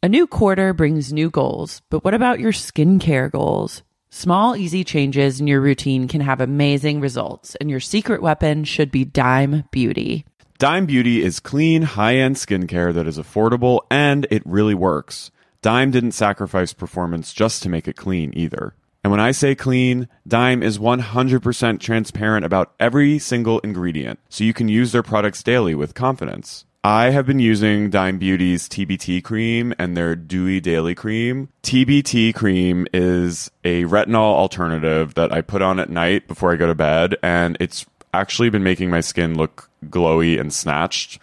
A new quarter brings new goals, but what about your skincare goals? Small, easy changes in your routine can have amazing results, and your secret weapon should be Dime Beauty. Dime Beauty is clean, high end skincare that is affordable and it really works. Dime didn't sacrifice performance just to make it clean either. And when I say clean, Dime is 100% transparent about every single ingredient, so you can use their products daily with confidence. I have been using Dime Beauty's TBT cream and their Dewy Daily Cream. TBT cream is a retinol alternative that I put on at night before I go to bed, and it's actually been making my skin look glowy and snatched,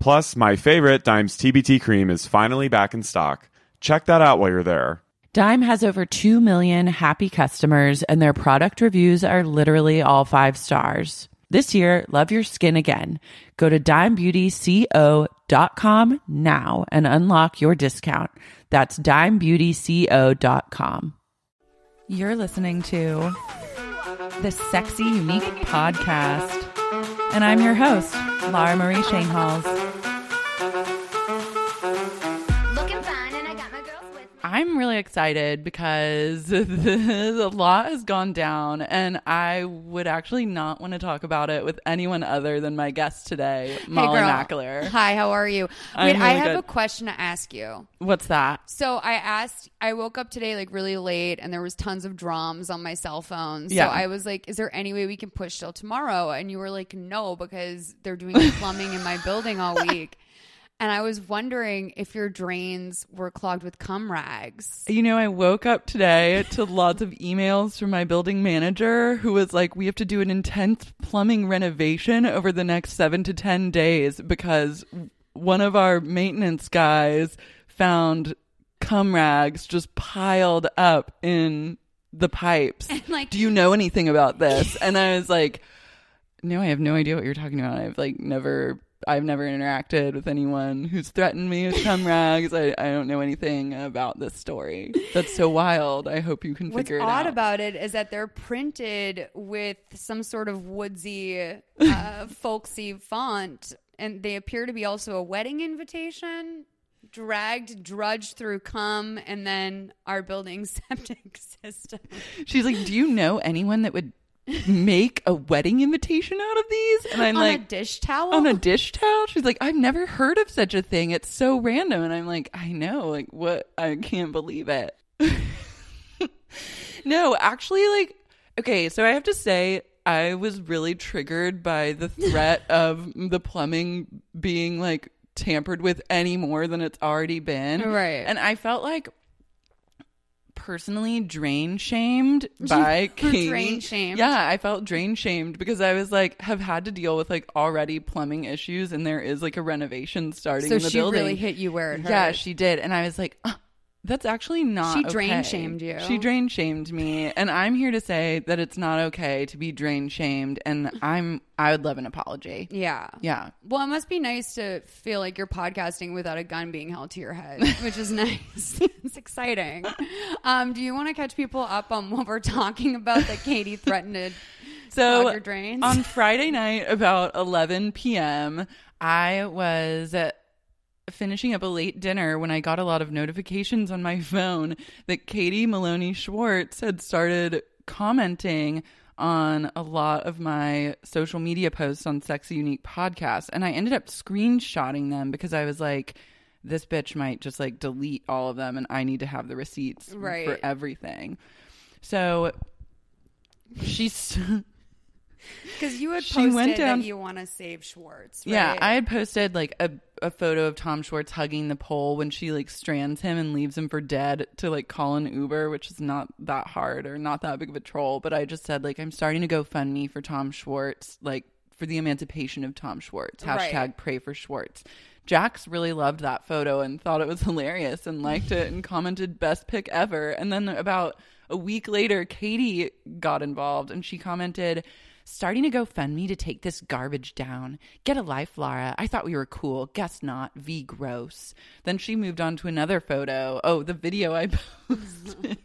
Plus, my favorite, Dime's TBT cream, is finally back in stock. Check that out while you're there. Dime has over 2 million happy customers, and their product reviews are literally all five stars. This year, love your skin again. Go to dimebeautyco.com now and unlock your discount. That's dimebeautyco.com. You're listening to the Sexy Unique Podcast. And I'm your host, Lara Marie Schoenhals. I'm really excited because a lot has gone down, and I would actually not want to talk about it with anyone other than my guest today, Molly girl. McAleer. Hi, how are you? I'm Wait, I have good. a question to ask you. What's that? So I asked, I woke up today like really late and there was tons of drums on my cell phone. So Yeah. I was like, is there any way we can push till tomorrow? And you were like, no, because they're doing plumbing in my building all week. And I was wondering if your drains were clogged with cum rags. You know, I woke up today to lots of emails from my building manager who was like, We have to do an intense plumbing renovation over the next seven to 10 days because one of our maintenance guys found cum rags just piled up in the pipes. like- do you know anything about this? and I was like, No, I have no idea what you're talking about. I've like never. I've never interacted with anyone who's threatened me with cum rags. I, I don't know anything about this story. That's so wild. I hope you can What's figure it out. What's odd about it is that they're printed with some sort of woodsy, uh, folksy font, and they appear to be also a wedding invitation. Dragged, drudged through cum, and then our building septic system. She's like, Do you know anyone that would make a wedding invitation out of these? And I'm on like, a dish towel. on a dish towel? She's like, I've never heard of such a thing. It's so random. And I'm like, I know. Like, what? I can't believe it. no, actually, like, okay, so I have to say, I was really triggered by the threat of the plumbing being like tampered with any more than it's already been. Right. And I felt like personally drain shamed by Katie. Drain shamed? Yeah, I felt drain shamed because I was like have had to deal with like already plumbing issues and there is like a renovation starting so in the she building. really hit you where it hurt. Yeah, she did. And I was like, "Uh, that's actually not She drain okay." shamed you. She drain shamed me. And I'm here to say that it's not okay to be drain shamed and I'm I would love an apology. Yeah. Yeah. Well, it must be nice to feel like you're podcasting without a gun being held to your head, which is nice. it's exciting. Um, do you want to catch people up on what we're talking about that Katie threatened to So your drains? on Friday night about 11 p.m., I was uh, finishing up a late dinner when I got a lot of notifications on my phone that Katie Maloney Schwartz had started commenting on a lot of my social media posts on Sexy Unique podcast. And I ended up screenshotting them because I was like, this bitch might just like delete all of them and I need to have the receipts for everything. So she's Because you had She posted went down- that you want to save Schwartz. Right? Yeah, I had posted like a, a photo of Tom Schwartz hugging the pole when she like strands him and leaves him for dead to like call an Uber, which is not that hard or not that big of a troll. But I just said like I'm starting to go fund me for Tom Schwartz, like for the emancipation of Tom Schwartz. Right. Hashtag pray for Schwartz. Jax really loved that photo and thought it was hilarious and liked it and commented best pick ever. And then about a week later, Katie got involved and she commented, Starting to go fund me to take this garbage down. Get a life, Lara. I thought we were cool. Guess not. V gross. Then she moved on to another photo. Oh, the video I posted,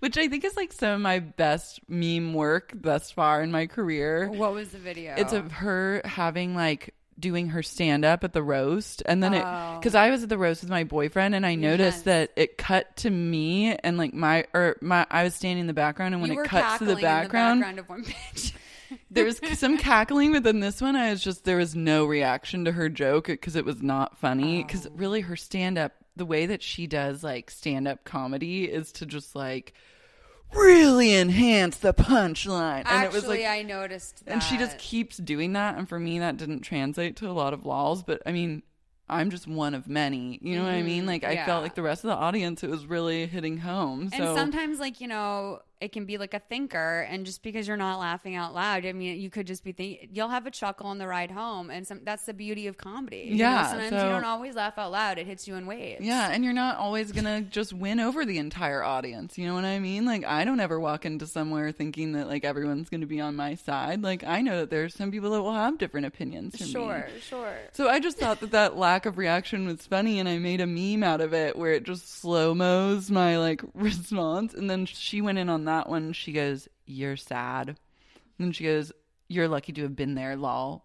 which I think is like some of my best meme work thus far in my career. What was the video? It's of her having like doing her stand up at the roast and then it Oh. because I was at the roast with my boyfriend and I noticed Yes. that it cut to me and like my or my I was standing in the background and when it cuts to the background, in the background of one picture. There was some cackling but then this one I was just there was no reaction to her joke because it was not funny because Oh. really her stand up the way that she does like stand up comedy is to just like really enhance the punchline and it was like I noticed that. and she just keeps doing that and for me that didn't translate to a lot of laws but i mean i'm just one of many you know what i mean mm, like i yeah. felt like the rest of the audience it was really hitting home so And sometimes, like, you know, it can be like a thinker. And just because you're not laughing out loud, I mean, you could just be thinking, you'll have a chuckle on the ride home. And some, that's the beauty of comedy. You know, Yeah, sometimes so- you don't always laugh out loud, it hits you in waves. yeah and you're not always gonna just win over the entire audience you know what i mean like i don't ever walk into somewhere thinking that like everyone's gonna be on my side like i know that there's some people that will have different opinions from me. Sure, sure. So I just thought that that lack of reaction was funny, and I made a meme out of it where it just slow mo's my like response, and then she went in on that one. She goes, "You're sad," and she goes, "You're lucky to have been there, lol."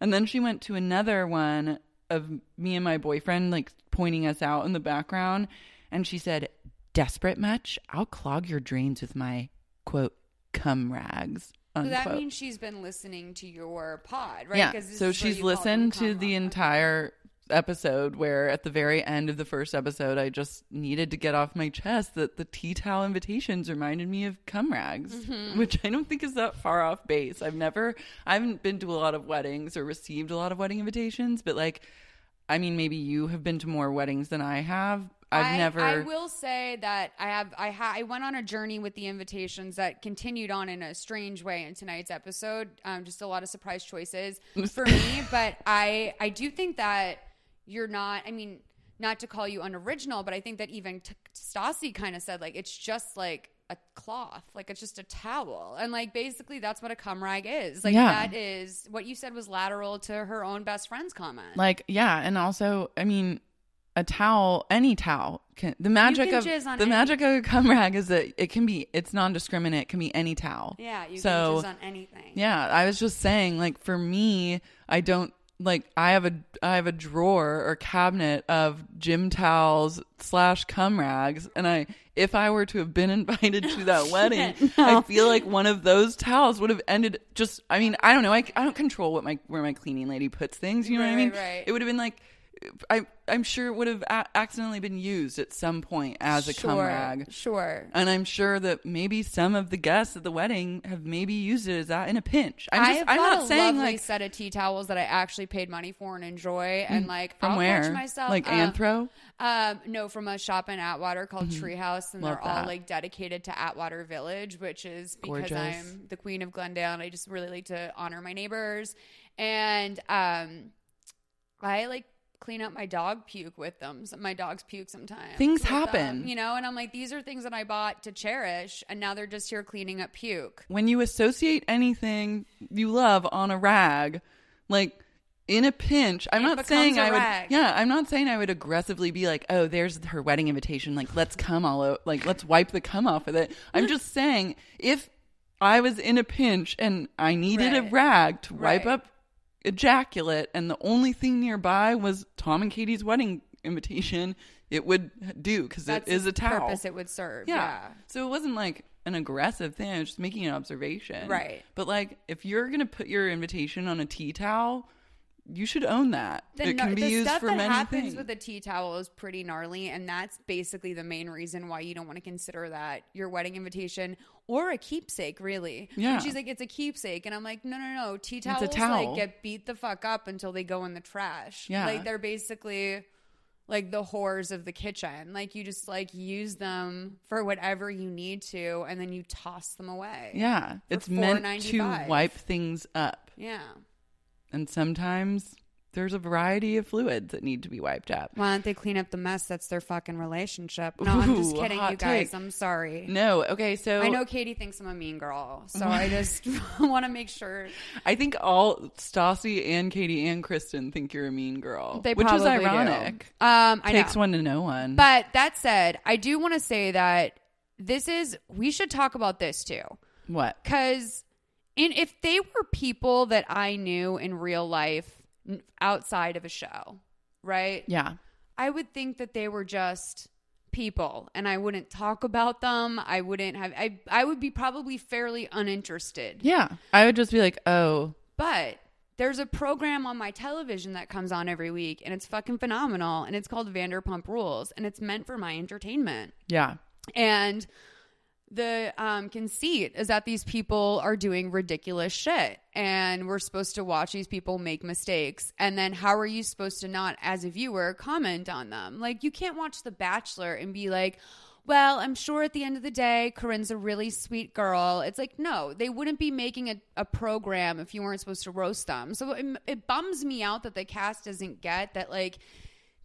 And then she went to another one of me and my boyfriend like pointing us out in the background, and she said, "Desperate much? I'll clog your drains with my quote cum rags." So that means she's been listening to your pod, right? Yeah. So she's you call them listened to the entire episode where at the very end of the first episode I just needed to get off my chest that the tea towel invitations reminded me of cum rags, Mm-hmm. which I don't think is that far off base. I've never I haven't been to a lot of weddings or received a lot of wedding invitations, but like I mean maybe you have been to more weddings than I have. I've I, never I will say that I have. I ha- I went on a journey with the invitations that continued on in a strange way in tonight's episode. Um, just a lot of surprise choices for me, but I I do think that you're not. I mean, not to call you unoriginal, but I think that even T- Stassi kind of said like it's just like a cloth, like it's just a towel, and like basically that's what a cum rag is. Like Yeah. that is what you said was lateral to her own best friend's comment. Like, yeah, and also, I mean, a towel, any towel, can, the magic of the any- magic of a cum rag is that it can be, it's non-discriminate, it can be any towel. yeah, you so, on anything. yeah, I was just saying, like, for me, I don't like I have a I have a drawer or cabinet of gym towels slash cum rags, and I if I were to have been invited to that wedding, I feel like one of those towels would have ended just. I mean, I don't know. I, I don't control what my where my cleaning lady puts things. You know what I mean? right, right. It would have been like. I, I'm sure it would have a- accidentally been used at some point as a cum sure, rag. Sure. And I'm sure that maybe some of the guests at the wedding have maybe used it as that in a pinch. I'm I just, have I'm not a saying lovely like set of tea towels that I actually paid money for and enjoy, and like from I'll where, myself like um, Anthro. Um, no, from a shop in Atwater called Treehouse, and Mm-hmm. Love they're all that. like dedicated to Atwater Village, which is because Gorgeous. I'm the queen of Glendale, and I just really like to honor my neighbors. And um, I like clean up my dog puke with them. So my dogs puke sometimes. Things with them, happen. you know. And I'm like, these are things that I bought to cherish, and now they're just here cleaning up puke. when you associate anything you love on a rag, like in a pinch, I'm It not saying I would. Yeah, I'm not saying I would aggressively be like, "Oh, there's her wedding invitation. Like, let's come all out. Like, let's wipe the cum off with it." I'm just saying, if I was in a pinch and I needed a rag to wipe Right. up ejaculate, and the only thing nearby was Tom and Katie's wedding invitation, it would do because it is a towel. purpose it would serve. Yeah. yeah. So it wasn't like an aggressive thing. I was just making an observation. Right. But like, if you're gonna put your invitation on a tea towel, you should own that. the, it can be the used stuff for that many happens things. with a tea towel is pretty gnarly and that's basically the main reason why you don't want to consider that your wedding invitation or a keepsake really Yeah. and she's like it's a keepsake and i'm like no no no tea towels towel. like get beat the fuck up until they go in the trash Yeah. like they're basically like the whores of the kitchen like you just like use them for whatever you need to and then you toss them away yeah, it's meant to wipe things up, yeah and sometimes there's a variety of fluids that need to be wiped up. why don't they clean up the mess that's their fucking relationship no i'm just kidding you guys take. i'm sorry No, okay, so I know Katie thinks I'm a mean girl, so I just want to make sure I think all Stassi and Katie and Kristen think you're a mean girl, they which is probably do. ironic. Um, I Takes know. one to know one. But that said, I do want to say that this is we should talk about this too, what? because in if they were people that I knew in real life outside of a show, right? Yeah. I would think that they were just people and I wouldn't talk about them. I wouldn't have I I would be probably fairly uninterested. Yeah. I would just be like, oh, But there's a program on my television that comes on every week and it's fucking phenomenal and it's called Vanderpump Rules and it's meant for my entertainment. yeah. And the um, conceit is that these people are doing ridiculous shit and we're supposed to watch these people make mistakes. And then how are you supposed to not, as a viewer, comment on them? Like, you can't watch The Bachelor and be like, well, I'm sure at the end of the day, Corinne's a really sweet girl. It's like, no, they wouldn't be making a, a program if you weren't supposed to roast them. So it, it bums me out that the cast doesn't get that, like,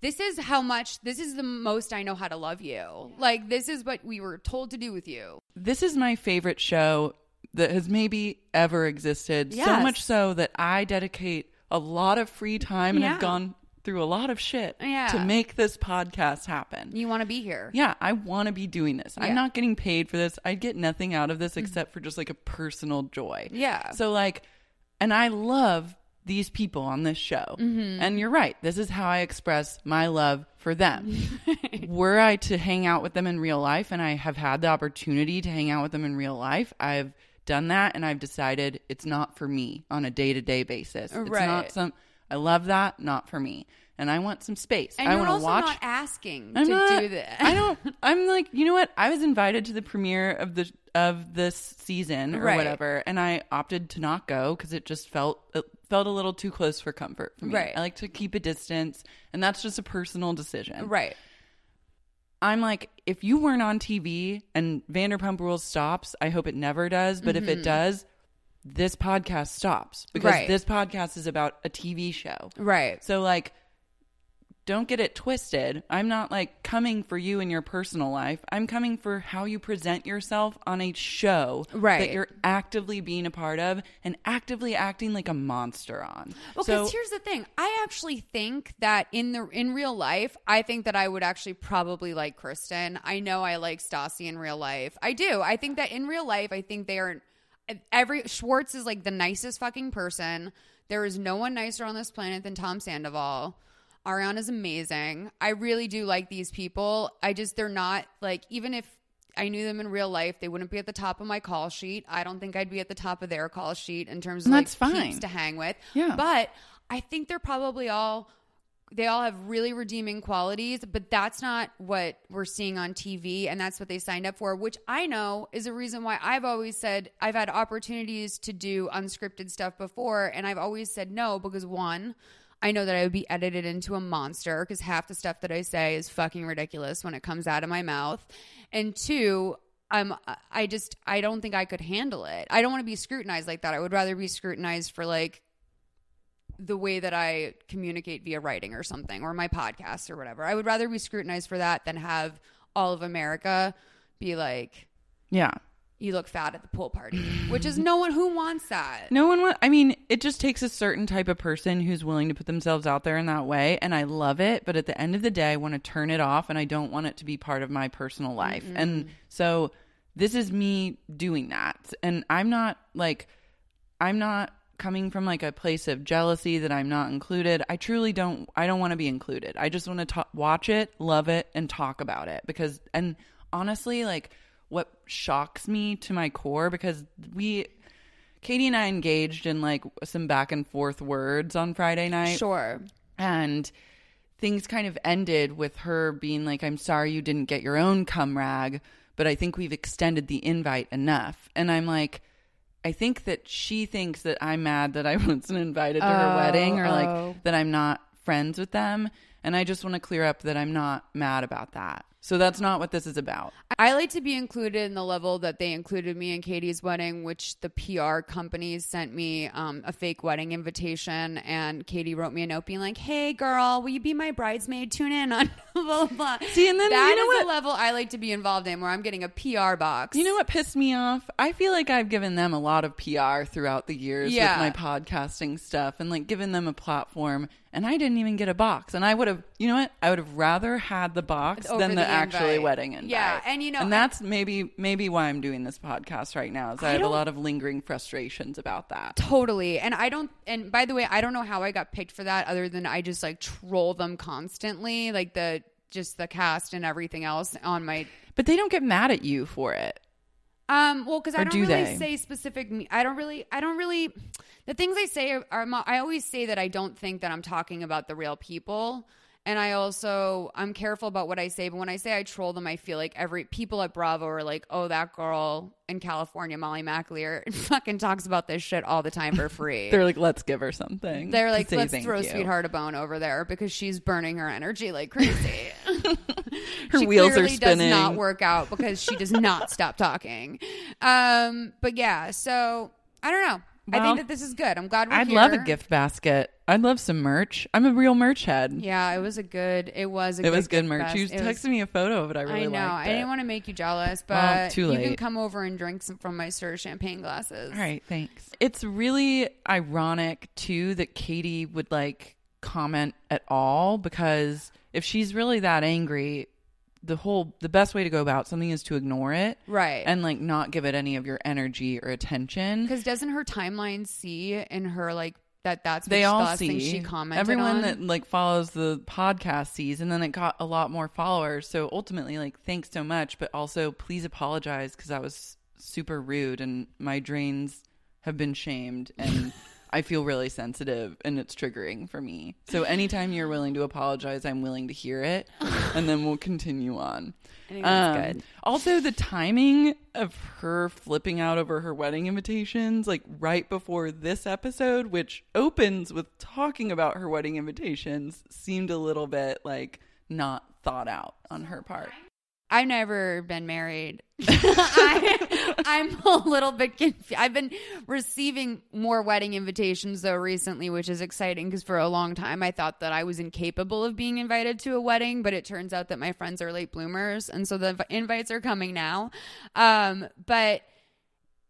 this is how much, this is the most I know how to love you. Like, this is what we were told to do with you. This is my favorite show that has maybe ever existed. So much so that I dedicate a lot of free time and have gone through a lot of shit Yeah. to make this podcast happen. You want to be here. Yeah, I want to be doing this. Yeah. I'm not getting paid for this. I get nothing out of this mm-hmm. except for just like a personal joy. Yeah. So like, and I love these people on this show. Mm-hmm. And you're right. This is how I express my love for them. Were I to hang out with them in real life, and I have had the opportunity to hang out with them in real life, I've done that, and I've decided it's not for me on a day to day basis. It's not some. I love that, not for me. And I want some space. And I want to watch. not asking I'm to not- do this. I don't. I'm like, you know what? I was invited to the premiere of the of this season or Right. whatever, and I opted to not go because it just felt felt a little too close for comfort for me. Right. I like to keep a distance, and that's just a personal decision. Right. I'm like, if you weren't on TV and Vanderpump Rules stops, I hope it never does. But if it does, this podcast stops because Mm-hmm. Right. this podcast is about a TV show. Right. So like don't get it twisted. I'm not like coming for you in your personal life. I'm coming for how you present yourself on a show Right. that you're actively being a part of and actively acting like a monster on. Well, so because here's the thing. I actually think that in the in real life, I think that I would actually probably like Kristen. I know I like Stassi in real life. I do. I think that in real life, I think they are every Schwartz is like the nicest fucking person. There is no one nicer on this planet than Tom Sandoval. Ariana's amazing. I really do like these people. I just they're not like even if I knew them in real life, they wouldn't be at the top of my call sheet. I don't think I'd be at the top of their call sheet in terms of And like that's fine. to hang with. Yeah. But I think they're probably all they all have really redeeming qualities, but that's not what we're seeing on TV and that's what they signed up for, which I know is a reason why I've always said I've had opportunities to do unscripted stuff before and I've always said no because one, I know that I would be edited into a monster because half the stuff that I say is fucking ridiculous when it comes out of my mouth. And two, I'm I just I don't think I could handle it. I don't want to be scrutinized like that. I would rather be scrutinized for like the way that I communicate via writing or something or my podcast or whatever. I would rather be scrutinized for that than have all of America be like Yeah. You look fat at the pool party, which is no one who wants that. No one. Wa- I mean, it just takes a certain type of person who's willing to put themselves out there in that way, and I love it. But at the end of the day, I want to turn it off, and I don't want it to be part of my personal life. Mm-hmm. And so this is me doing that, and I'm not like, I'm not coming from like a place of jealousy that I'm not included. I truly don't. I don't want to be included. I just want to ta- watch it, love it, and talk about it because, and honestly, like what shocks me to my core because we Katie and I engaged in like some back and forth words on Friday night. Sure. And things kind of ended with her being like, I'm sorry you didn't get your own cum rag, but I think we've extended the invite enough. And I'm like, I think that she thinks that I'm mad that I wasn't invited to her Oh, wedding or oh. like that I'm not friends with them. And I just want to clear up that I'm not mad about that. So that's not what this is about. I like to be included in the level that they included me in Katie's wedding, which the PR companies sent me um, a fake wedding invitation, and Katie wrote me a note being like, "Hey, girl, will you be my bridesmaid? Tune in on blah blah." blah. See, and then that you know is what? the level I like to be involved in, where I'm getting a PR box. You know what pissed me off? I feel like I've given them a lot of PR throughout the years Yeah. with my podcasting stuff and like given them a platform and I didn't even get a box. And I would have, you know what? I would have rather had the box Over than the, the actually invite. wedding invite. Yeah, and you know- and that's maybe maybe why I'm doing this podcast right now. Is I, I have a lot of lingering frustrations about that. Totally. And I don't and by the way, I don't know how I got picked for that other than I just like troll them constantly, like the just the cast and everything else on my But they don't get mad at you for it. Um, well, because I don't do really they? say specific. me- I don't really. I don't really. The things I say are, are. I always say that I don't think that I'm talking about the real people, and I also I'm careful about what I say. But when I say I troll them, I feel like every people at Bravo are like, "Oh, that girl in California, Molly McAleer, fucking talks about this shit all the time for free." They're like, let's give her something. They're like, let's throw you." Sweetheart a bone over there because she's burning her energy like crazy. Her she wheels are spinning. Does not work out because she does not stop talking. Um, but yeah, so I don't know. I think that this is good. I'm glad we're I'd here. love a gift basket. I'd love some merch. I'm a real merch head. Yeah, it was a good. It was. A it was good merch. bas- You it texted was- me a photo of it. I really I know. I didn't want to make you jealous, but Well, too you can come over and drink some from my Sir champagne glasses. All right, thanks. It's really ironic too that Katie would like comment at all because if she's really that angry, the whole the best way to go about something is to ignore it. Right. And like not give it any of your energy or attention. Because doesn't her timeline see in her like that? That's what They she- the all thing see. she commented Everyone on? that like follows the podcast sees, and then it got a lot more followers. So ultimately, like, thanks so much, but also please apologize because I was super rude and my drains have been shamed and. I feel really sensitive and it's triggering for me. So anytime you're willing to apologize, I'm willing to hear it, and then we'll continue on. I think that's Um, good. Also, the timing of her flipping out over her wedding invitations, like right before this episode, which opens with talking about her wedding invitations, seemed a little bit like not thought out on her part. I've never been married. I, I'm a little bit confused. I've been receiving more wedding invitations though recently, which is exciting because for a long time I thought that I was incapable of being invited to a wedding, but it turns out that my friends are late bloomers, and so the invites are coming now. Um, but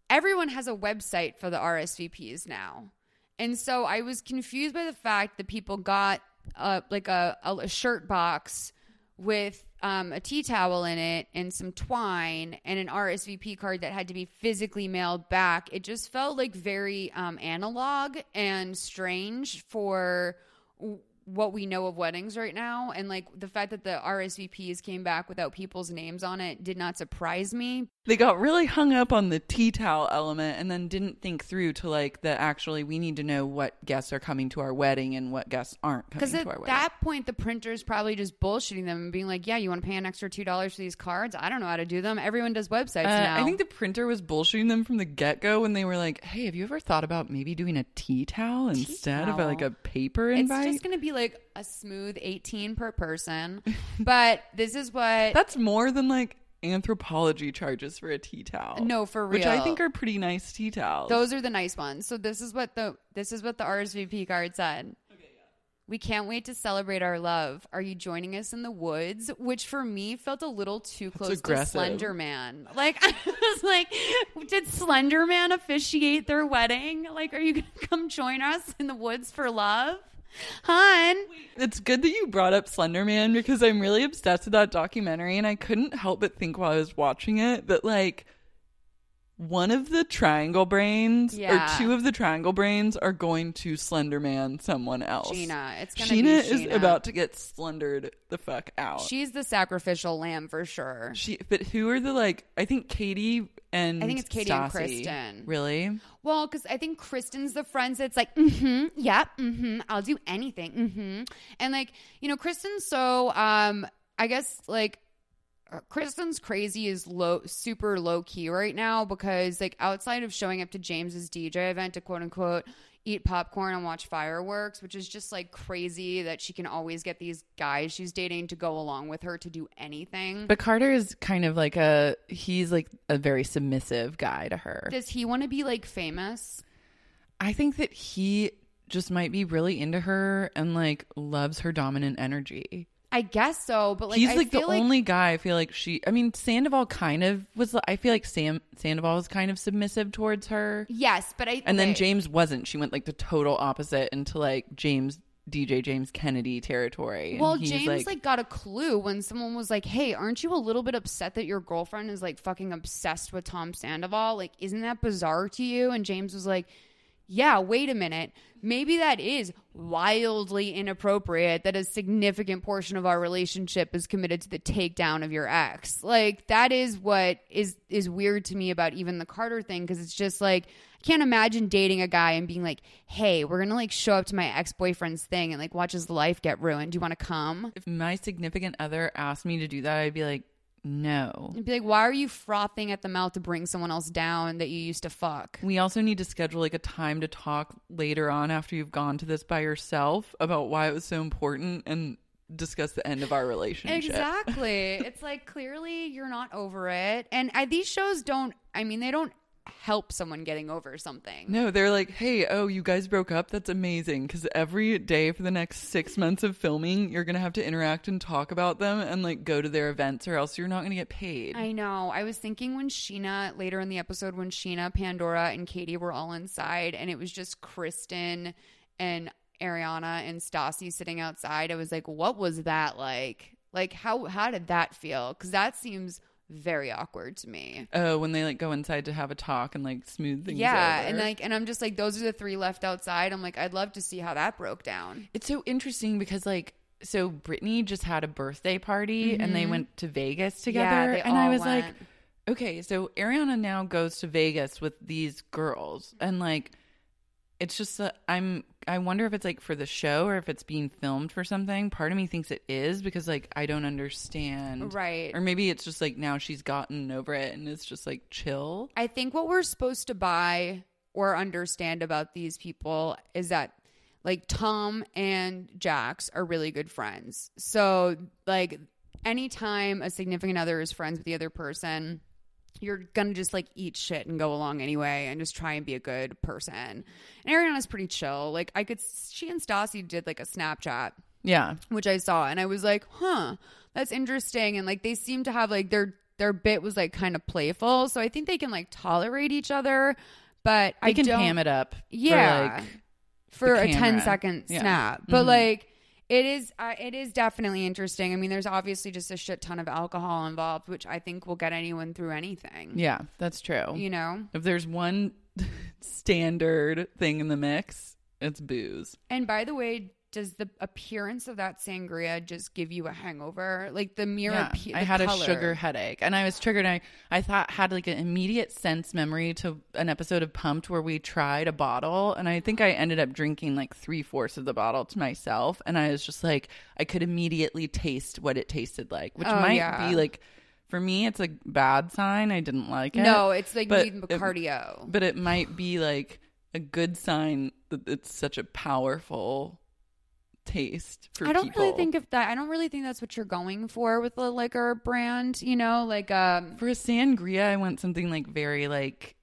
everyone has a website for the RSVPs now. And so I was confused by the fact that people got uh, like a, a shirt box with um, a tea towel in it and some twine and an RSVP card that had to be physically mailed back. It just felt like very um, analog and strange for what we know of weddings right now. And like the fact that the RSVPs came back without people's names on it did not surprise me. They got really hung up on the tea towel element and then didn't think through to like the actually we need to know what guests are coming to our wedding and what guests aren't coming Because to at our wedding. Cuz at that point, the printer's probably just bullshitting them and being like, "Yeah, you want to pay an extra two dollars for these cards? I don't know how to do them. Everyone does websites Uh, now." I think the printer was bullshitting them from the get go when they were like, "Hey, have you ever thought about maybe doing a tea towel instead of like a towel. paper it's just going to be like a smooth eighteen per person. but this is what That's more than like Anthropologie charges for a tea towel. No, for real. which I think are pretty nice tea towels. those are the nice ones. So this is what the this is what the RSVP card said. We can't wait to celebrate our love. Are you joining us in the woods? Which for me felt a little too close to Slender Man. Like I was like, did Slender Man officiate their wedding? Like, are you gonna come join us in the woods for love? Hun. It's good that you brought up Slender Man because I'm really obsessed with that documentary and I couldn't help but think while I was watching it that like one of the triangle brains Yeah. or two of the triangle brains are going to Slender Man someone else. Gina. It's gonna Scheana be is about to get slendered the fuck out. She's the sacrificial lamb for sure. she but who are the like I think Katie and I think it's Katie and Kristen. Really? Well, because I think Kristen's the friends that's like, mm-hmm, yeah, mm-hmm, I'll do anything, mm-hmm. And like, you know, Kristen's so, um, I guess like, Kristen's crazy is low, super low key right now because like outside of showing up to James's DJ event to quote unquote eat popcorn and watch fireworks, which is just like crazy that she can always get these guys she's dating to go along with her to do anything. But Carter is kind of like a he's like a very submissive guy to her. Does he want to be like famous? I think that he just might be really into her and like loves her dominant energy. I guess so, but like He's I like the like only guy I feel like she I mean Sandoval kind of was I feel like Sam Sandoval was kind of submissive towards her. yes, but I And then. James wasn't. She went like the total opposite into like James DJ James Kennedy territory. Well, James like, got a clue when someone was like, "Hey, aren't you a little bit upset that your girlfriend is like fucking obsessed with Tom Sandoval? Like, isn't that bizarre to you?" And James was like, "Yeah, wait a minute. Maybe that is wildly inappropriate that a significant portion of our relationship is committed to the takedown of your ex. Like that is what is is weird to me about even the Carter thing because it's just like I can't imagine dating a guy and being like, "Hey, we're going to like show up to my ex-boyfriend's thing and like watch his life get ruined. Do you want to come?" if my significant other asked me to do that, I'd be like, no. I'd be like, "Why are you frothing at the mouth to bring someone else down that you used to fuck?" We also need to schedule like a time to talk later on after you've gone to this by yourself about why it was so important and discuss the end of our relationship. Exactly. it's like clearly you're not over it. And I, these shows don't, I mean, they don't help someone getting over something. No, they're like, hey, oh, you guys broke up? That's amazing. Because every day for the next six months of filming, you're going to have to interact and talk about them and like go to their events or else you're not going to get paid. I know. I was thinking when Scheana, later in the episode, when Scheana, Pandora, and Katie were all inside and it was just Kristen and Ariana and Stassi sitting outside, I was like, what was that like? Like, how, how did that feel? Because that seems very awkward to me. Oh, when they like go inside to have a talk and like smooth things Yeah, over. and like, and I'm just like, those are the three left outside. I'm like, I'd love to see how that broke down. It's so interesting because like so Brittany just had a birthday party and they went to Vegas together Mm-hmm. they and I was like okay, so Ariana now goes to Vegas with these girls and like it's just that I'm I wonder if it's like for the show or if it's being filmed for something. Part of me thinks it is because like I don't understand. Right. Or maybe it's just like now she's gotten over it and it's just like chill. I think what we're supposed to buy or understand about these people is that like Tom and Jax are really good friends. So like anytime a significant other is friends with the other person, you're gonna just like eat shit and go along anyway and just try and be a good person. And Ariana's pretty chill. Like I could she and Stassi did like a Snapchat Yeah. which I saw and I was like, "Huh, that's interesting." And like they seem to have like their their bit was like kind of playful, so I think they can like tolerate each other. But I I can ham it up. Yeah. For, like, for a 10 camera. Yeah. snap. But Mhm. like It is. Uh, it is definitely interesting. I mean, there's obviously just a shit ton of alcohol involved, which I think will get anyone through anything. Yeah, that's true. You know. If there's one standard thing in the mix, it's booze. And by the way, does the appearance of that sangria just give you a hangover? Like the mere, Yeah, appe- I had color. a sugar headache, and I was triggered. I I thought had like an immediate sense memory to an episode of Pumped where we tried a bottle, and I think I ended up drinking like three fourths of the bottle to myself, and I was just like, I could immediately taste what it tasted like, which Oh, might yeah. be like. For me, it's a bad sign. I didn't like it. No, it's like But you need it- cardio. but it might be like a good sign that it's such a powerful taste for I don't people. really think of that. I don't really think that's what you're going for with the liquor brand. You know, like um, For a sangria, I want something like very like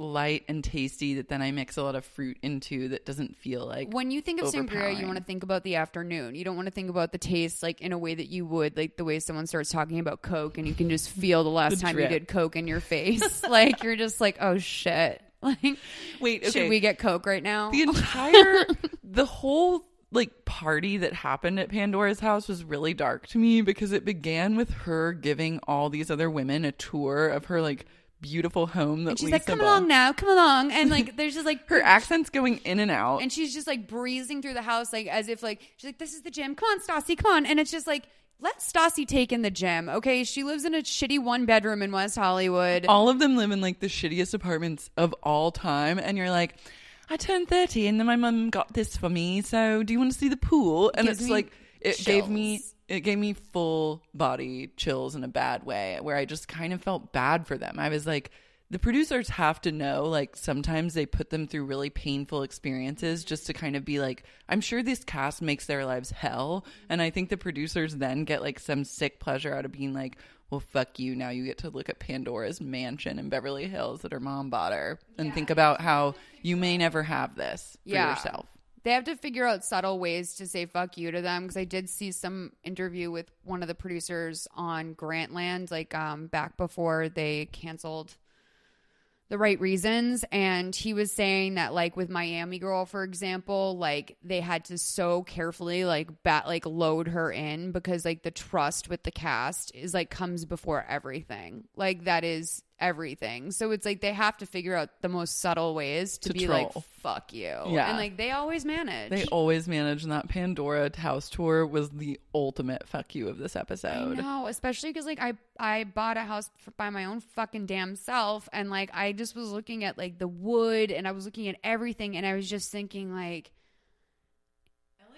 light and tasty that then I mix a lot of fruit into that doesn't feel like when you think of sangria, you want to think about the afternoon. You don't want to think about the taste like in a way that you would like the way someone starts talking about Coke and you can just feel the last The time drip. you did Coke in your face. like you're just like, oh shit. Like, Wait, okay. should we get Coke right now? the entire the whole like party that happened at Pandora's house was really dark to me because it began with her giving all these other women a tour of her like beautiful home that and she's Lisa like, come bought. along now, come along. And like, there's just like Her accent's going in and out. and she's just like breezing through the house like as if like she's like this is the gym come on stassi come on and it's just like let stassi take in the gym okay she lives in a shitty one bedroom in west hollywood all of them live in like the shittiest apartments of all time and you're like i turned 30 and then my mum got this for me so do you want to see the pool? And Gives it's me like it gave me it gave me full body chills in a bad way where i just kind of felt bad for them. I was like the producers have to know like sometimes they put them through really painful experiences just to kind of be like i'm sure this cast makes their lives hell. And i think the producers then get like some sick pleasure out of being like well fuck you. Now you get to look at pandora's mansion in beverly hills that her mom bought her and think about how you may never have this for Yeah. yourself. They have to figure out subtle ways to say fuck you to them because i did see some interview with one of the producers on grantland like um back before they canceled the right reasons. And he was saying that like with Miami Girl for example like they had to so carefully like bat like load her in because like the trust with the cast is like comes before everything. Like that is everything so it's like they have to figure out the most subtle ways to, To be like troll. fuck you Yeah. and like they always manage they always manage and that pandora house tour was the ultimate fuck you of this episode know, especially because like I I bought a house by my own fucking damn self, and like I just was looking at like the wood, and I was looking at everything, and I was just thinking like.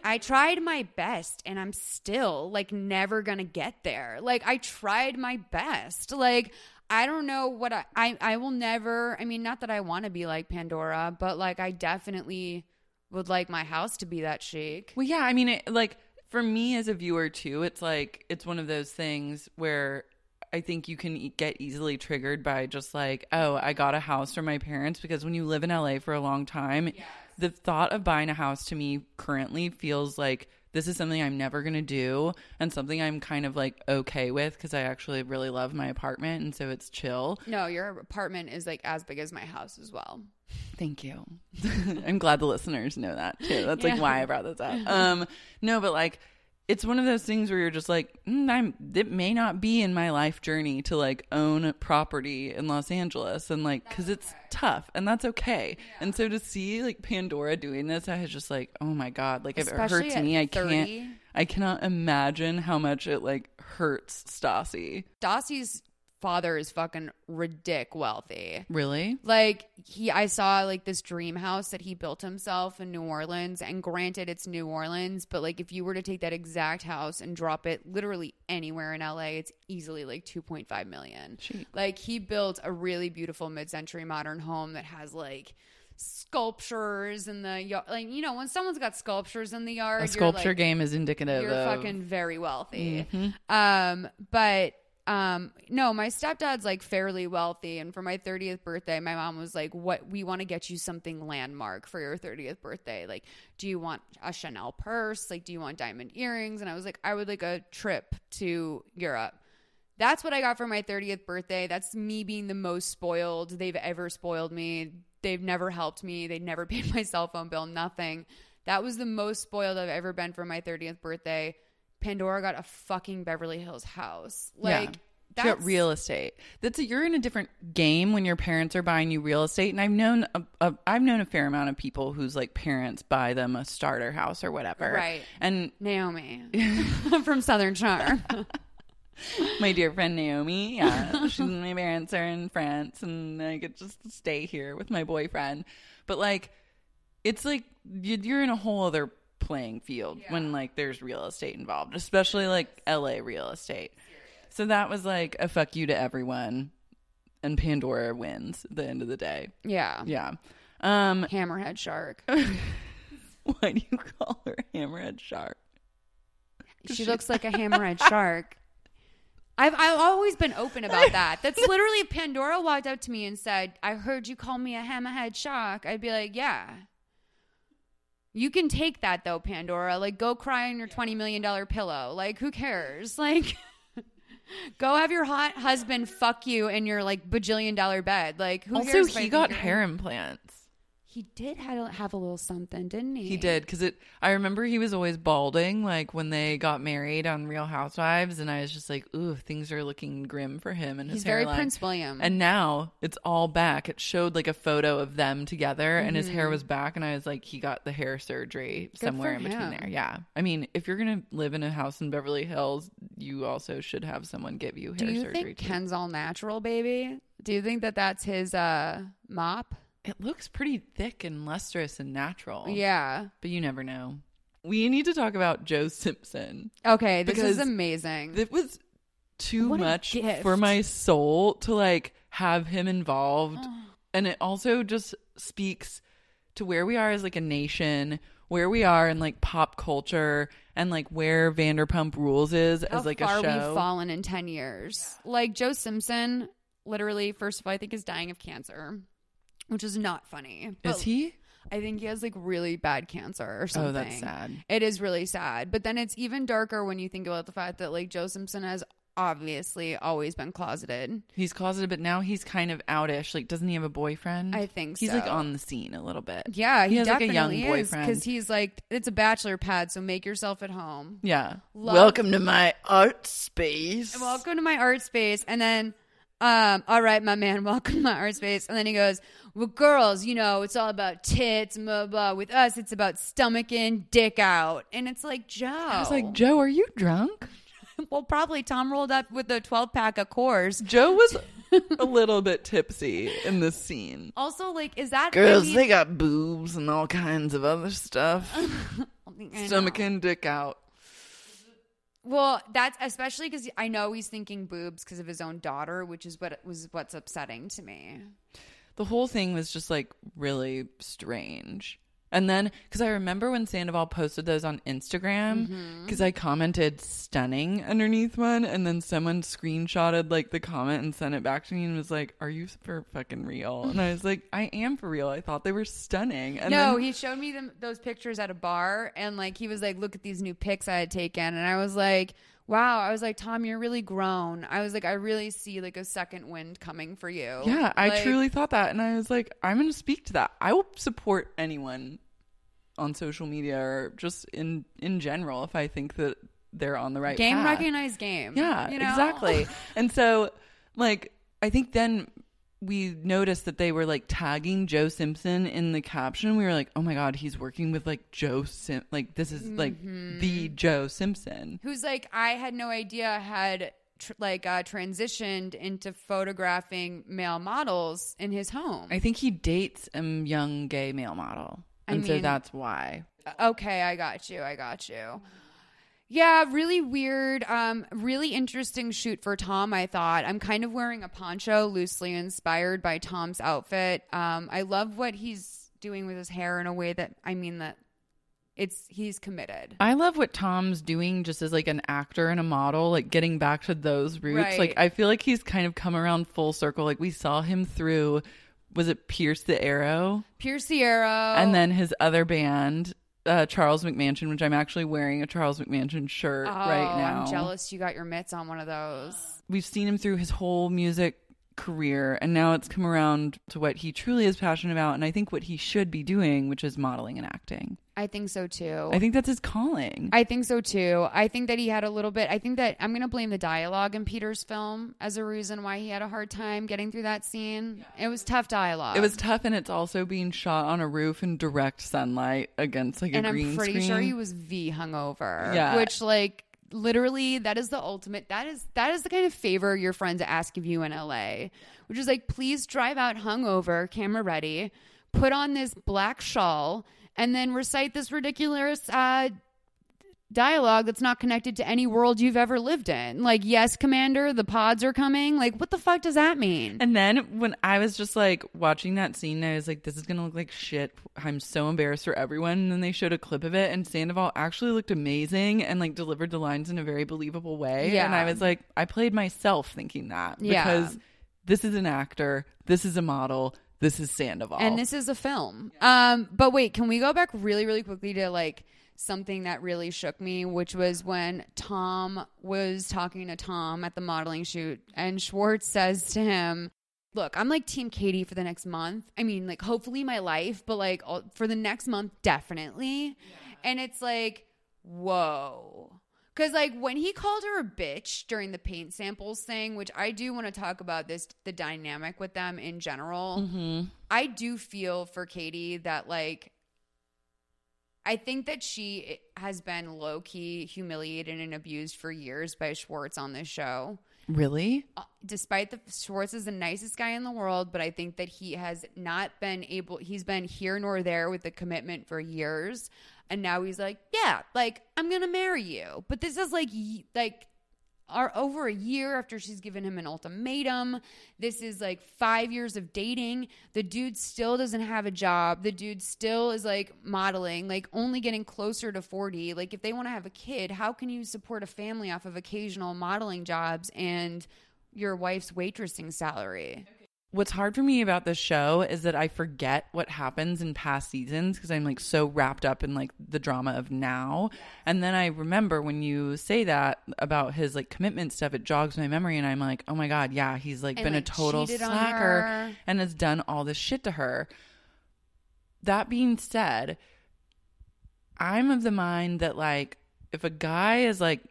I tried my best and I'm still like never gonna get there. Like I tried my best. Like I don't know what I I, I will never I mean not that I want to be like Pandora, but like I definitely would like my house to be that chic. Well, yeah, I mean, it, like for me as a viewer too, it's like it's one of those things where I think you can get easily triggered by just like, oh, I got a house for my parents because when you live in LA for a long time, the thought of buying a house to me currently feels like this is something I'm never going to do and something I'm kind of like okay with because I actually really love my apartment and so it's chill. No, your apartment is like as big as my house as well. Thank you. I'm glad the listeners know that too. That's like why I brought this up. Um, no, but like, it's one of those things where you're just like, mm, I'm. It may not be in my life journey to like own property in Los Angeles, and like, because it's tough, and that's okay. And so to see like Pandora doing this, I was just like, oh my god, like if it hurts me, I 30. can't. I cannot imagine how much it like hurts Stassi. Stassi's father is fucking ridic wealthy. Really? Like he I saw like this dream house that he built himself in New Orleans and granted it's New Orleans, but like if you were to take that exact house and drop it literally anywhere in LA, it's easily like 2.5 million. Like he built a really beautiful mid-century modern home that has like sculptures in the yard. Like you know, when someone's got sculptures in the yard, A sculpture like, game is indicative you're of fucking very wealthy. Mm-hmm. Um, but um, no, my stepdad's like fairly wealthy, and for my 30th birthday, my mom was like, "What we want to get you something landmark for your 30th birthday. Like, do you want a Chanel purse? Like, do you want diamond earrings?" And I was like, "I would like a trip to Europe." That's what I got for my 30th birthday. That's me being the most spoiled they've ever spoiled me. They've never helped me. They never paid my cell phone bill, nothing. That was the most spoiled I've ever been for my 30th birthday. Pandora got a fucking Beverly Hills house. Like She that's got real estate. That's a, you're in a different game when your parents are buying you real estate. And I've known a, a I've known a fair amount of people whose like parents buy them a starter house or whatever. Right. And Naomi from Southern Charm. my dear friend Naomi, yeah, she's my parents are in France, and I get just stay here with my boyfriend. But like, it's like you're in a whole other playing field when like there's real estate involved, especially like LA real estate. So that was like a fuck you to everyone, and Pandora wins at the end of the day. yeah. Yeah. Um, Hammerhead shark. why do you call her Hammerhead Shark? She looks like a hammerhead shark. I've I've always been open about that. That's literally if Pandora walked up to me and said, "I heard you call me a hammerhead shark." I'd be like, "Yeah." You can take that though, Pandora. Like, go cry on your twenty million dollar pillow. Like, who cares? Like, go have your hot husband fuck you in your like bajillion dollar bed. Like, who Also, cares? I he got hair implants. He did have a, have a little something, didn't he? He did because it. I remember he was always balding, like when they got married on Real Housewives, and I was just like, "Ooh, things are looking grim for him." And his He's very. Prince William. And now it's all back. It showed like a photo of them together, and his hair was back. And I was like, he got the hair surgery somewhere in Mm-hmm. between him. there. Yeah, I mean, if you're gonna live in a house in Beverly Hills, you also should have someone give you hair Do you surgery. think too. Ken's all natural, baby? Do you think that that's his uh, mop? It looks pretty thick and lustrous and natural. Yeah. but you never know. We need to talk about Joe Simpson. Okay, this is amazing. It was too What much for my soul to like have him involved. and it also just speaks to where we are as like a nation, where we are in like pop culture and like where Vanderpump Rules is How as like far a show. we've fallen in ten years. Like Joe Simpson, literally, first of all, I think is dying of cancer, which is not funny. is he? I think he has like really bad cancer or something. Oh, that's sad. It is really sad. But then it's even darker when you think about the fact that like Joe Simpson has obviously always been closeted. He's closeted, but now he's kind of outish. Like, doesn't he have a boyfriend? I think so. he's like on the scene a little bit. Yeah, he, he has like a young boyfriend. because he's like it's a bachelor pad, so make yourself at home. yeah. Love- Welcome to my art space. Welcome to my art space, and then, um, all right, my man, welcome to my art space, and then he goes, "Well, girls, you know, it's all about tits, blah blah. With us, it's about stomach in, dick out, and it's like Joe. I was like, Joe, are you drunk? well, probably Tom rolled up with a twelve pack of Coors. Joe was a little bit tipsy in this scene. Also, like, is that Girls, I mean- they got boobs and all kinds of other stuff. I Stomach know. and dick out. Well, that's especially because I know he's thinking boobs because of his own daughter, which is what was what's upsetting to me. The whole thing was just like really strange. And then, because I remember when Sandoval posted those on Instagram, Mm-hmm. because I commented stunning underneath one, and then someone screenshotted like the comment and sent it back to me and was like, Are you for fucking real? And I was like, I am for real. I thought they were stunning. And no, then- he showed me them, those pictures at a bar, and like he was like, "Look at these new pics I had taken," and I was like, "Wow!" I was like, "Tom, you're really grown." I was like, "I really see like a second wind coming for you." Yeah, I Like, truly thought that. And I was like, I'm going to speak to that. I will support anyone on social media or just in in general if I think that they're on the right game path. recognized game. Yeah, you know? exactly. and so, like, I think then we noticed that they were like tagging Joe Simpson in the caption. We were like, oh my God, he's working with like Joe Sim. Like, this is like Mm-hmm. the Joe Simpson. Who's like I had no idea had tr- like uh, transitioned into photographing male models in his home. I think he dates a young gay male model. I And so mean- that's why. Okay, I got you. I got you. Yeah, really weird. Um, really interesting shoot for Tom. I thought I'm kind of wearing a poncho, loosely inspired by Tom's outfit. Um, I love what he's doing with his hair in a way that I mean that it's he's committed. I love what Tom's doing just as like an actor and a model, like getting back to those roots. Right. Like I feel like he's kind of come around full circle. Like we saw him through was it Pierce the Arrow? Pierce the Arrow, And then his other band, uh, Charles McMansion, which I'm actually wearing a Charles McMansion shirt oh, right now. I'm jealous you got your mitts on one of those. We've seen him through his whole music career and now it's come around to what he truly is passionate about and I think what he should be doing, which is modeling and acting. I think so too. I think that's his calling. I think so too. I think that he had a little bit. I think that I'm going to blame the dialogue in Peter's film as a reason why he had a hard time getting through that scene. It was tough dialogue. it was tough and it's also being shot on a roof in direct sunlight against like a and green I'm pretty screen. sure he was V hungover. Yeah. Which like literally that is the ultimate that is that is the kind of favor your friends ask of you in LA. Which is like please drive out hungover, camera ready, put on this black shawl, and then recite this ridiculous uh dialogue that's not connected to any world you've ever lived in. Like, yes, Commander, the pods are coming. Like, what the fuck does that mean? And then when I was just like watching that scene, I was like, this is going to look like shit. I'm so embarrassed for everyone. And then they showed a clip of it, and Sandoval actually looked amazing and like delivered the lines in a very believable way. Yeah. And I was like, I played myself thinking that Yeah. because this is an actor, this is a model, this is Sandoval. And this is a film. Um, but wait, can we go back really, really quickly to like something that really shook me, which was when Tom was talking to Tom at the modeling shoot, and Schwartz says to him, Look, I'm like Team Katie for the next month. I mean, like, hopefully my life, but like all- for the next month, definitely. And it's like, whoa. Because, like, when he called her a bitch during the paint samples thing, which I do want to talk about this, the dynamic with them in general, mm-hmm. I do feel for Katie that, like, I think that she has been low key humiliated and abused for years by Schwartz on this show. really? Uh, Despite the Schwartz is the nicest guy in the world, but I think that he has not been able. He's been here nor there with the commitment for years, and now he's like, yeah, like I'm gonna marry you. But this is like, like are over a year after she's given him an ultimatum. This is like five years of dating. The dude still doesn't have a job. The dude still is like modeling, like only getting closer to 40. Like, if they want to have a kid, how can you support a family off of occasional modeling jobs and your wife's waitressing salary? What's hard for me about this show is that I forget what happens in past seasons because I'm like so wrapped up in like the drama of now. And then I remember when you say that about his like commitment stuff, it jogs my memory and I'm like, oh my God, yeah, he's like And, been a total slacker and has done all this shit to her. That being said, I'm of the mind that like if a guy is like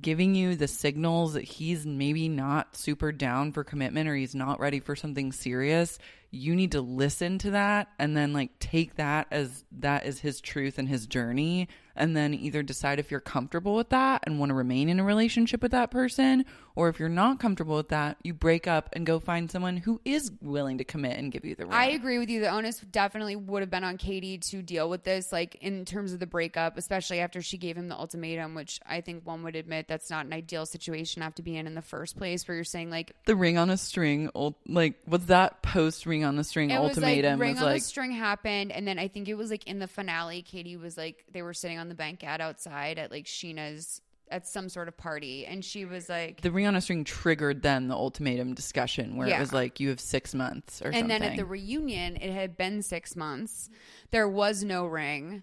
giving you the signals that he's maybe not super down for commitment or he's not ready for something serious, you need to listen to that and then like take that as that is his truth and his journey and then either decide if you're comfortable with that and want to remain in a relationship with that person or if you're not comfortable with that, you break up and go find someone who is willing to commit and give you the ring. I agree with you. The onus definitely would have been on Katie to deal with this, like in terms of the breakup, especially after she gave him the ultimatum, which I think one would admit that's not an ideal situation to have to be in in the first place, where you're saying like the ring on a string like was that post ring on the string it was ultimatum like ring was on like the string happened, and then I think it was like in the finale, Katie was like they were sitting on the banquette outside at like Scheana's at some sort of party, and she was like, the ring on a string triggered then the ultimatum discussion where Yeah. it was like you have six months or something. and something. then at the reunion, it had been six months. There was no ring.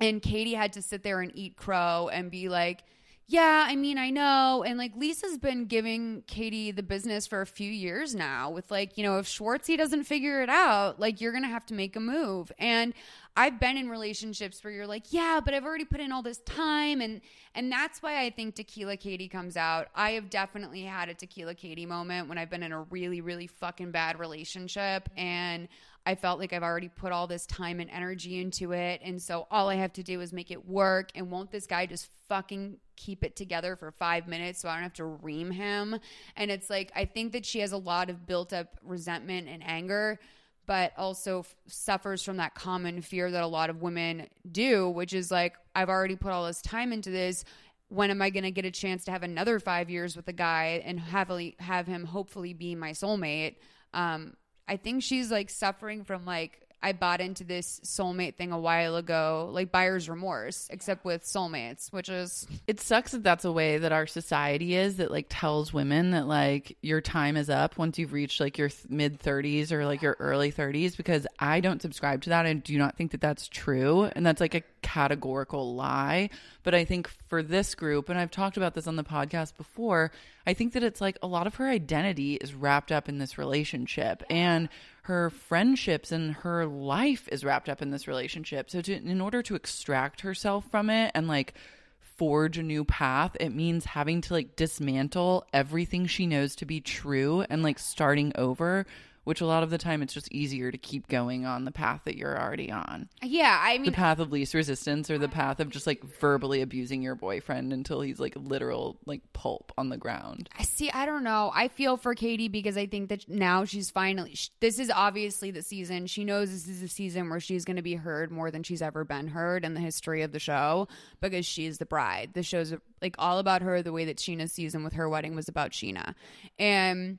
And Katie had to sit there and eat crow and be like, yeah, I mean, I know. And like Lisa's been giving Katie the business for a few years now with like, you know, if Schwartzy doesn't figure it out, like you're going to have to make a move. And I've been in relationships where you're like, yeah, but I've already put in all this time and and that's why I think Tequila Katie comes out. I have definitely had a Tequila Katie moment when I've been in a really really fucking bad relationship and I felt like I've already put all this time and energy into it and so all I have to do is make it work and won't this guy just fucking keep it together for 5 minutes so I don't have to ream him and it's like I think that she has a lot of built up resentment and anger but also f- suffers from that common fear that a lot of women do, which is like, I've already put all this time into this. When am I going to get a chance to have another five years with a guy and heavily have him hopefully be my soulmate? Um, I think she's like suffering from like, I bought into this soulmate thing a while ago, like buyer's remorse, except with soulmates, which is It sucks that that's a way that our society is that like tells women that like your time is up once you've reached like your th- mid 30s or like your early 30s because I don't subscribe to that and do not think that that's true and that's like a categorical lie. But I think for this group and I've talked about this on the podcast before I think that it's like a lot of her identity is wrapped up in this relationship. And her friendships and her life is wrapped up in this relationship. So to, in order to extract herself from it and like forge a new path, it means having to like dismantle everything she knows to be true and like starting over, which a lot of the time it's just easier to keep going on the path that you're already on. yeah. I mean The path of least resistance or the path of just like verbally abusing your boyfriend until he's like literal like pulp on the ground. I see. I don't know. I feel for Katie because I think that now she's finally. sh- This is obviously the season. She knows this is a season where she's going to be heard more than she's ever been heard in the history of the show because she's the bride. The show's like all about her. The way that Scheana's season with her wedding was about Sheena, and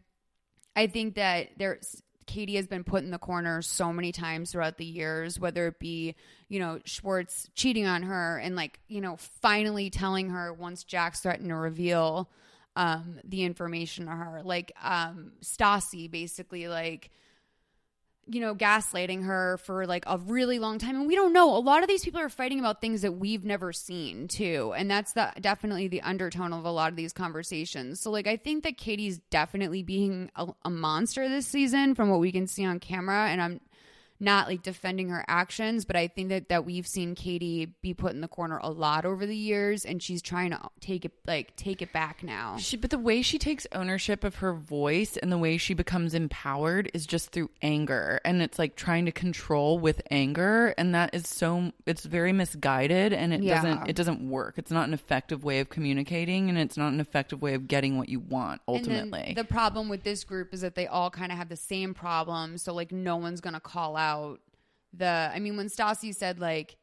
I think that there's Katie has been put in the corner so many times throughout the years, whether it be, you know, Schwartz cheating on her and like, you know, finally telling her once Jax threatened to reveal um the information to her. Like um Stassi basically like you know, gaslighting her for like a really long time. And we don't know. A lot of these people are fighting about things that we've never seen too. And that's the definitely the undertone of a lot of these conversations. So like I think that Katie's definitely being a, a monster this season from what we can see on camera. And I'm not like defending her actions, but I think that that we've seen Katie be put in the corner a lot over the years and she's trying to take it like take it back now. She, but the way she takes ownership of her voice and the way she becomes empowered is just through anger. And it's like trying to control with anger. And that is so, it's very misguided and it Yeah. doesn't, it doesn't work. It's not an effective way of communicating and it's not an effective way of getting what you want ultimately. The problem with this group is that they all kind of have the same problem. So like no one's gonna call out the. I mean, when Stassi said like,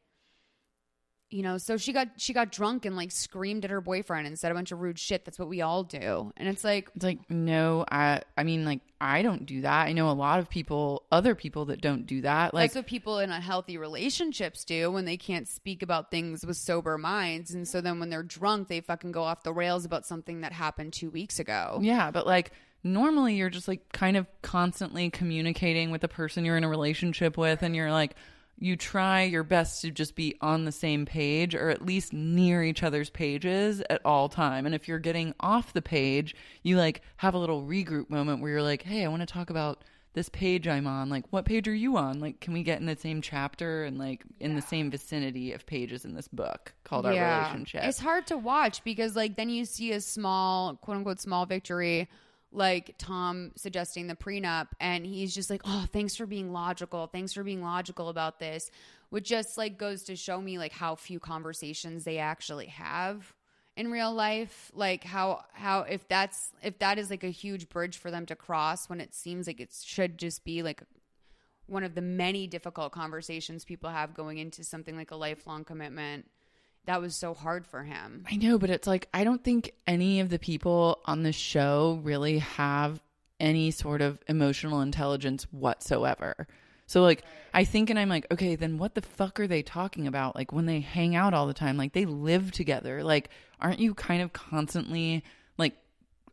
you know, so she got she got drunk and like screamed at her boyfriend and said a bunch of rude shit. That's what we all do. And it's like, it's like, no, I, I mean, like, I don't do that. I know a lot of people, other people that don't do that. Like, that's what people in unhealthy relationships do when they can't speak about things with sober minds. And so then when they're drunk, they fucking go off the rails about something that happened two weeks ago. Yeah, but like normally you're just like kind of constantly communicating with the person you're in a relationship with and you're like you try your best to just be on the same page or at least near each other's pages at all time. And if you're getting off the page, you like have a little regroup moment where you're like, "Hey, I want to talk about this page I'm on. Like, what page are you on? Like, can we get in the same chapter and like in the same vicinity of pages in this book called Our Relationship?" It's hard to watch because like then you see a small quote unquote small victory like Tom suggesting the prenup and he's just like, "Oh, thanks for being logical. Thanks for being logical about this." Which just like goes to show me like how few conversations they actually have in real life like how how if that's if that is like a huge bridge for them to cross when it seems like it should just be like one of the many difficult conversations people have going into something like a lifelong commitment that was so hard for him. I know, but it's like I don't think any of the people on the show really have any sort of emotional intelligence whatsoever. So like I think and I'm like, okay, then what the fuck are they talking about? Like when they hang out all the time, like they live together. Like aren't you kind of constantly like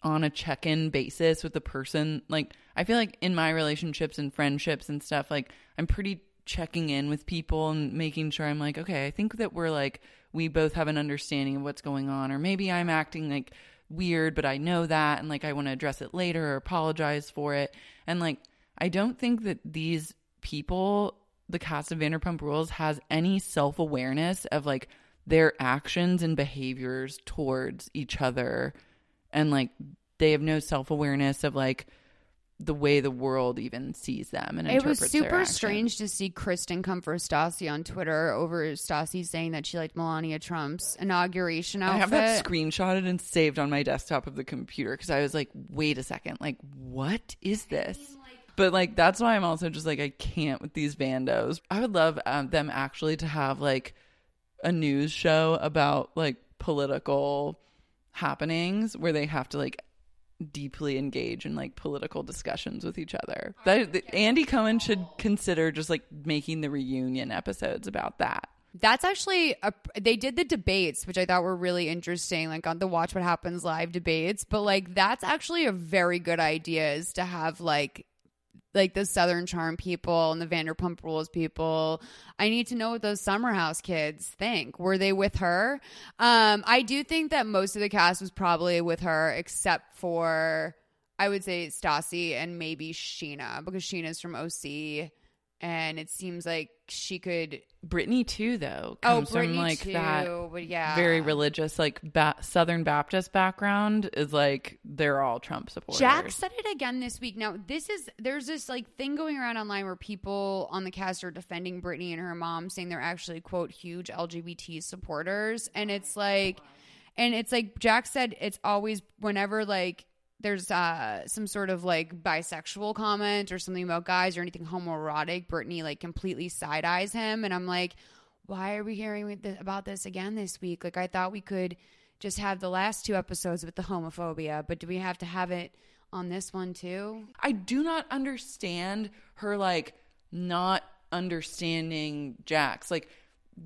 on a check-in basis with the person? Like I feel like in my relationships and friendships and stuff, like I'm pretty checking in with people and making sure I'm like, okay, I think that we're like we both have an understanding of what's going on or maybe I'm acting like weird but I know that and like I want to address it later or apologize for it. And like I don't think that these people the cast of Vanderpump Rules has any self-awareness of like their actions and behaviors towards each other and like they have no self-awareness of like the way the world even sees them and It was super strange to see Kristen come for Stassi on Twitter over Stassi saying that she liked Melania Trump's inauguration outfit. I have that screenshotted and saved on my desktop of the computer because I was like, wait a second, like, what is this? But like, that's why I'm also just like, I can't with these bandos. I would love um, them actually to have like a news show about like political happenings where they have to like deeply engage in like political discussions with each other. Oh, that, that- Andy Cohen should consider just like making the reunion episodes about that. That's actually a, they did the debates, which I thought were really interesting, like on the Watch What Happens live debates. But like that's actually a very good idea is to have like like the Southern Charm people and the Vanderpump Rules people. I need to know what those Summer House kids think. Were they with her? Um, I do think that most of the cast was probably with her, except for I would say Stassi and maybe Scheana because Scheana's from OC, and it seems like she could. Brittany too, though, Oh, Brittany from like too, that but yeah, very religious, like ba- Southern Baptist background. Is like they're all Trump supporters. Jack said it again this week. Now, this is there's this like thing going around online where people on the cast are defending Brittany and her mom, saying they're actually quote huge LGBT supporters, and it's like, and it's like Jack said, it's always whenever like there's uh some sort of like bisexual comment or something about guys or anything homoerotic, Brittany like completely side eyes him, and I'm like, why are we hearing about this again this week? Like I thought we could just have the last two episodes with the homophobia, but do we have to have it on this one too? I do not understand her like not understanding Jax. Like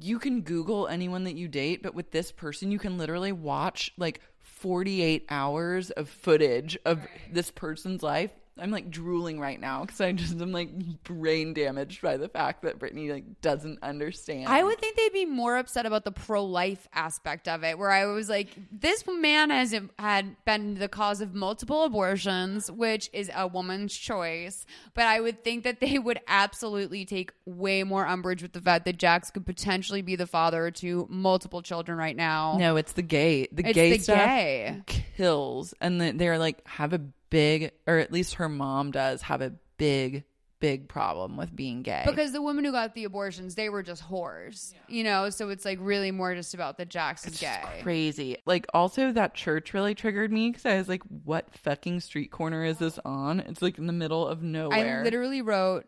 you can Google anyone that you date, but with this person, you can literally watch like 48 hours of footage of this person's life. I'm like drooling right now because I just am like brain damaged by the fact that Brittany like doesn't understand. I would think they'd be more upset about the pro life aspect of it, where I was like, this man has had been the cause of multiple abortions, which is a woman's choice. But I would think that they would absolutely take way more umbrage with the fact that Jax could potentially be the father to multiple children right now. No, it's the gay. The It's gay the stuff gay. kills, and the, they're like have a big, or at least her mom does have a big, big problem with being gay. Because the women who got the abortions, they were just whores, you know. So it's like really more just about the Jax is gay. crazy. Like also that church really triggered me because I was like, what fucking street corner is this on? It's like in the middle of nowhere. I literally wrote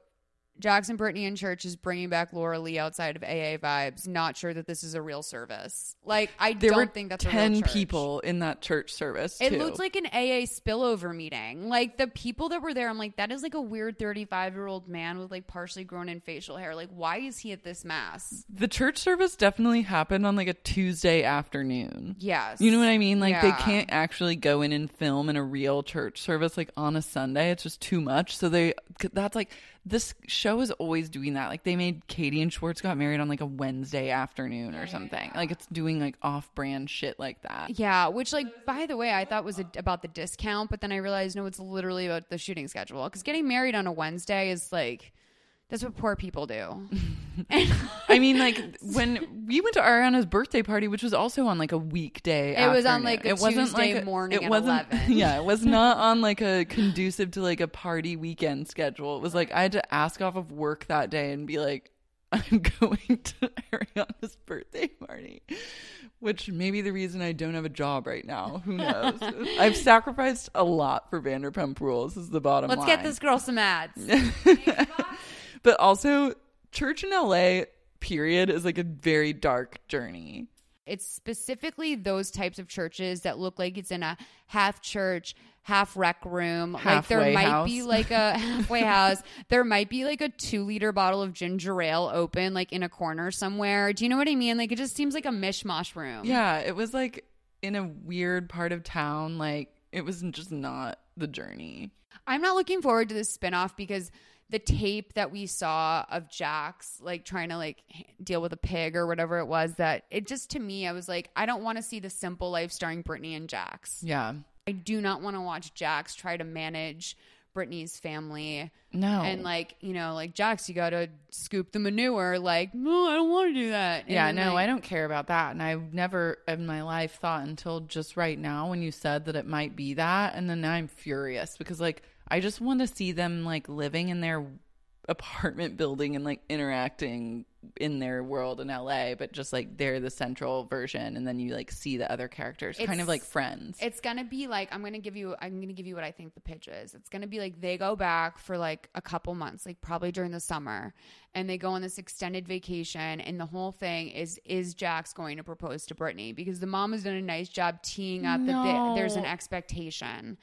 Jackson Brittany in church is bringing back Laura Lee outside of AA vibes. Not sure that this is a real service. Like I there don't think that's a ten people in that church service. It too. looked like an AA spillover meeting. Like the people that were there, I'm like, that is like a weird 35 year old man with like partially grown in facial hair. Like, why is he at this mass? the church service definitely happened on like a Tuesday afternoon. Yes. You know what I mean? Like they can't actually go in and film in a real church service like on a Sunday. It's just too much. So they that's like this show is always doing that. Like they made Katie and Schwartz got married on like a Wednesday afternoon or something. Like it's doing like off-brand shit like that. Yeah, which like by the way, I thought was a, about the discount, but then I realized no, it's literally about the shooting schedule. Because getting married on a Wednesday is like that's what poor people do. I mean, like when we went to Ariana's birthday party, which was also on like a weekday. It was on, like, a it wasn't Tuesday like a- morning It at wasn't. 11. Yeah, it was not on like a conducive to like a party weekend schedule. It was like I had to ask off of work that day and be like, I'm going to Ariana's birthday party. Which may be the reason I don't have a job right now. Who knows? I've sacrificed a lot for Vanderpump Rules. Is the bottom line. Let's get this girl some ads. But also, church in LA, period, is like a very dark journey. it's specifically those types of churches that look like it's in a half church, half rec room. like there might house. be like a halfway house. There might be like a two liter bottle of ginger ale open like in a corner somewhere. Do you know what I mean? Like it just seems like a mishmash room. Yeah, it was like in a weird part of town. Like, it was just not the journey. I'm not looking forward to this spinoff because the tape that we saw of Jax like trying to like deal with a pig or whatever it was that it just to me I was like I don't want to see the simple life starring Brittany and Jax. Yeah. I do not want to watch Jax try to manage Brittany's family No. and like you know like Jax you got to scoop the manure like no I don't want to do that. And yeah, no, like, I don't care about that. And I've never in my life thought until just right now when you said that it might be that. And then I'm furious because, like, I just want to see them, like, living in their apartment building and, like, interacting in their world in LA, but just like they're the central version. And then you, like, see the other characters kind of like friends. It's gonna be like I'm gonna give you I'm gonna give you what I think the pitch is. It's gonna be like they go back for like a couple months, like probably during the summer, and they go on this extended vacation. And the whole thing is is Jax going to propose to Brittany because the mom has done a nice job teeing up that they, there's an expectation.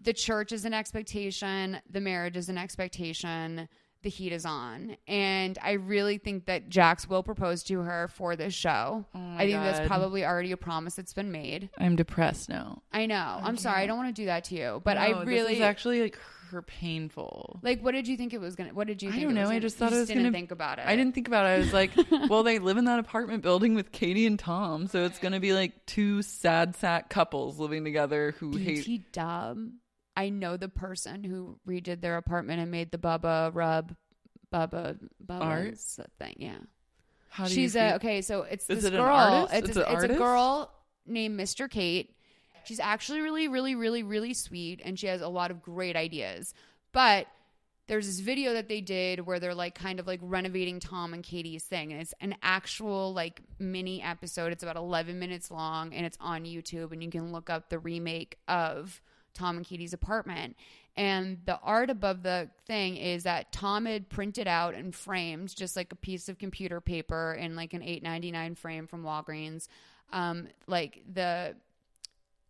The church is an expectation, the marriage is an expectation, the heat is on. And I really think that Jax will propose to her for this show. Oh I think that's probably already a promise that's been made. I'm depressed now. I know. I'm sorry. I don't want to do that to you, but No, I this really is actually like her painful. like. What did you think it was gonna? What did you? Think I don't know. was I gonna- just thought it was didn't gonna think about it. I didn't think about it. I was like, well, they live in that apartment building with Katie and Tom, so it's gonna be like two sad sack couples living together who hate. BT Dub. I know the person who redid their apartment and made the Bubba Rub, Bubba Bubba's thing. Yeah, How do she's you a feel- okay. So it's Is this it an girl. artist? It's, It's a, an it's a artist? girl named Mr. Kate. She's actually really, really, really, really sweet, and she has a lot of great ideas. But there's this video that they did where they're like kind of like renovating Tom and Katie's thing. And it's an actual like mini episode. It's about 11 minutes long and it's on YouTube. And you can look up the remake of Tom and Katie's apartment. And the art above the thing is that Tom had printed out and framed just like a piece of computer paper in like an 8.99 frame from Walgreens. Um, like the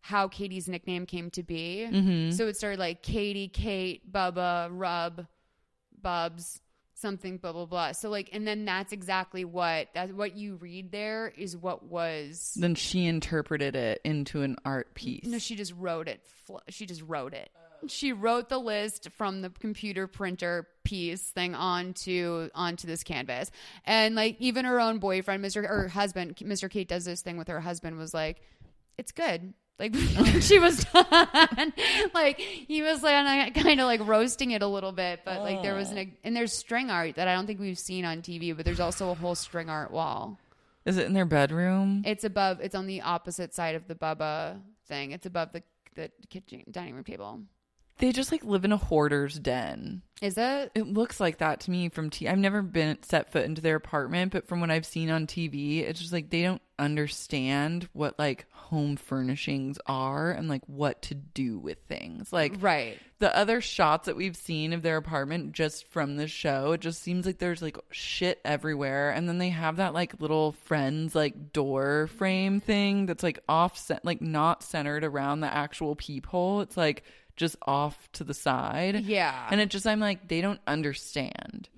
how Katie's nickname came to be. Mm-hmm. So it started like Katie, Kate, Bubba, Rub, Bubs, something, blah blah blah. So like, and then that's exactly what that's what you read there is what was. Then she interpreted it into an art piece. No, she just wrote it. She just wrote it. She wrote the list from the computer printer piece thing onto onto this canvas, and like even her own boyfriend, Mr. or husband, Mr. Kate does this thing with her husband. Was like, it's good. Like oh. she was done. like he was like kind of like roasting it a little bit, but like there was an oh. and there's string art that I don't think we've seen on TV, but there's also a whole string art wall. Is it in their bedroom? It's above. It's on the opposite side of the Bubba thing. It's above the the kitchen dining room table. They just like live in a hoarder's den. Is it? It looks like that to me from T. I've never been set foot into their apartment, but from what I've seen on TV, it's just like they don't understand what like home furnishings are and like what to do with things. Like Right. the other shots that we've seen of their apartment just from the show, it just seems like there's like shit everywhere. And then they have that like little friends like door frame thing that's like offset, like not centered around the actual peephole. It's like just off to the side. Yeah. And it just, I'm like, they don't understand.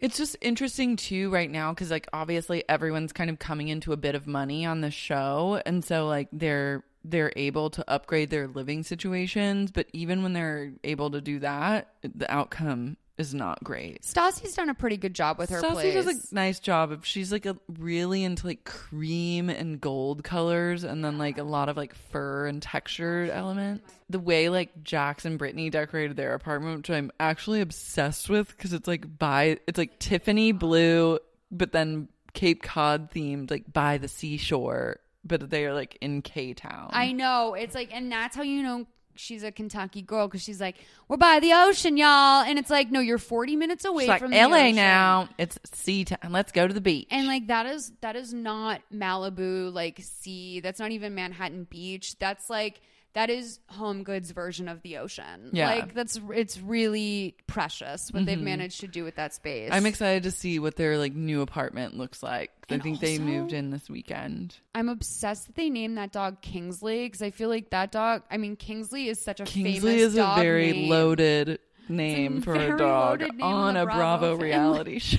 It's just interesting too right now because like obviously everyone's kind of coming into a bit of money on the show, and so like they're they're able to upgrade their living situations, but even when they're able to do that, the outcome is not great. Stassi's done a pretty good job with her Stassi place. does a nice job of she's like a really into like cream and gold colors and then like a lot of like fur and textured elements. The way like Jax and Brittany decorated their apartment, which I'm actually obsessed with because it's like by it's like Tiffany blue, but then Cape Cod themed, like by the seashore, but they're like in K Town. I know. It's like, and that's how you know she's a Kentucky girl because she's like, we're by the ocean, y'all. And it's like, no, you're 40 minutes away She's like from the LA ocean. now. It's sea time. Let's go to the beach. And like that is that is not Malibu like sea. That's not even Manhattan Beach. That's like that is Home Goods version of the ocean. Yeah. Like that's it's really precious what they've mm-hmm. managed to do with that space. I'm excited to see what their like new apartment looks like. I And think they moved in this weekend. I'm obsessed that they named that dog Kingsley because I feel like that dog. I mean, Kingsley is such a Kingsley is a very name. loaded name for a dog name on in a Bravo Bravo reality show.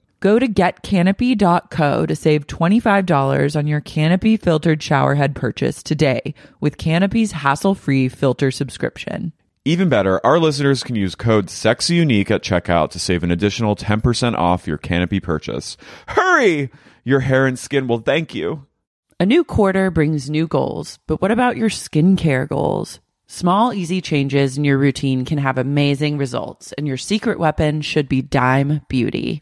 Go to getcanopy.co to save $25 on your Canopy filtered showerhead purchase today with Canopy's hassle free filter subscription. Even better, our listeners can use code SEXYUNIQUE at checkout to save an additional 10% off your Canopy purchase. Hurry! Your hair and skin will thank you. A new quarter brings new goals, but what about your skincare goals? Small, easy changes in your routine can have amazing results, and your secret weapon should be Dime Beauty.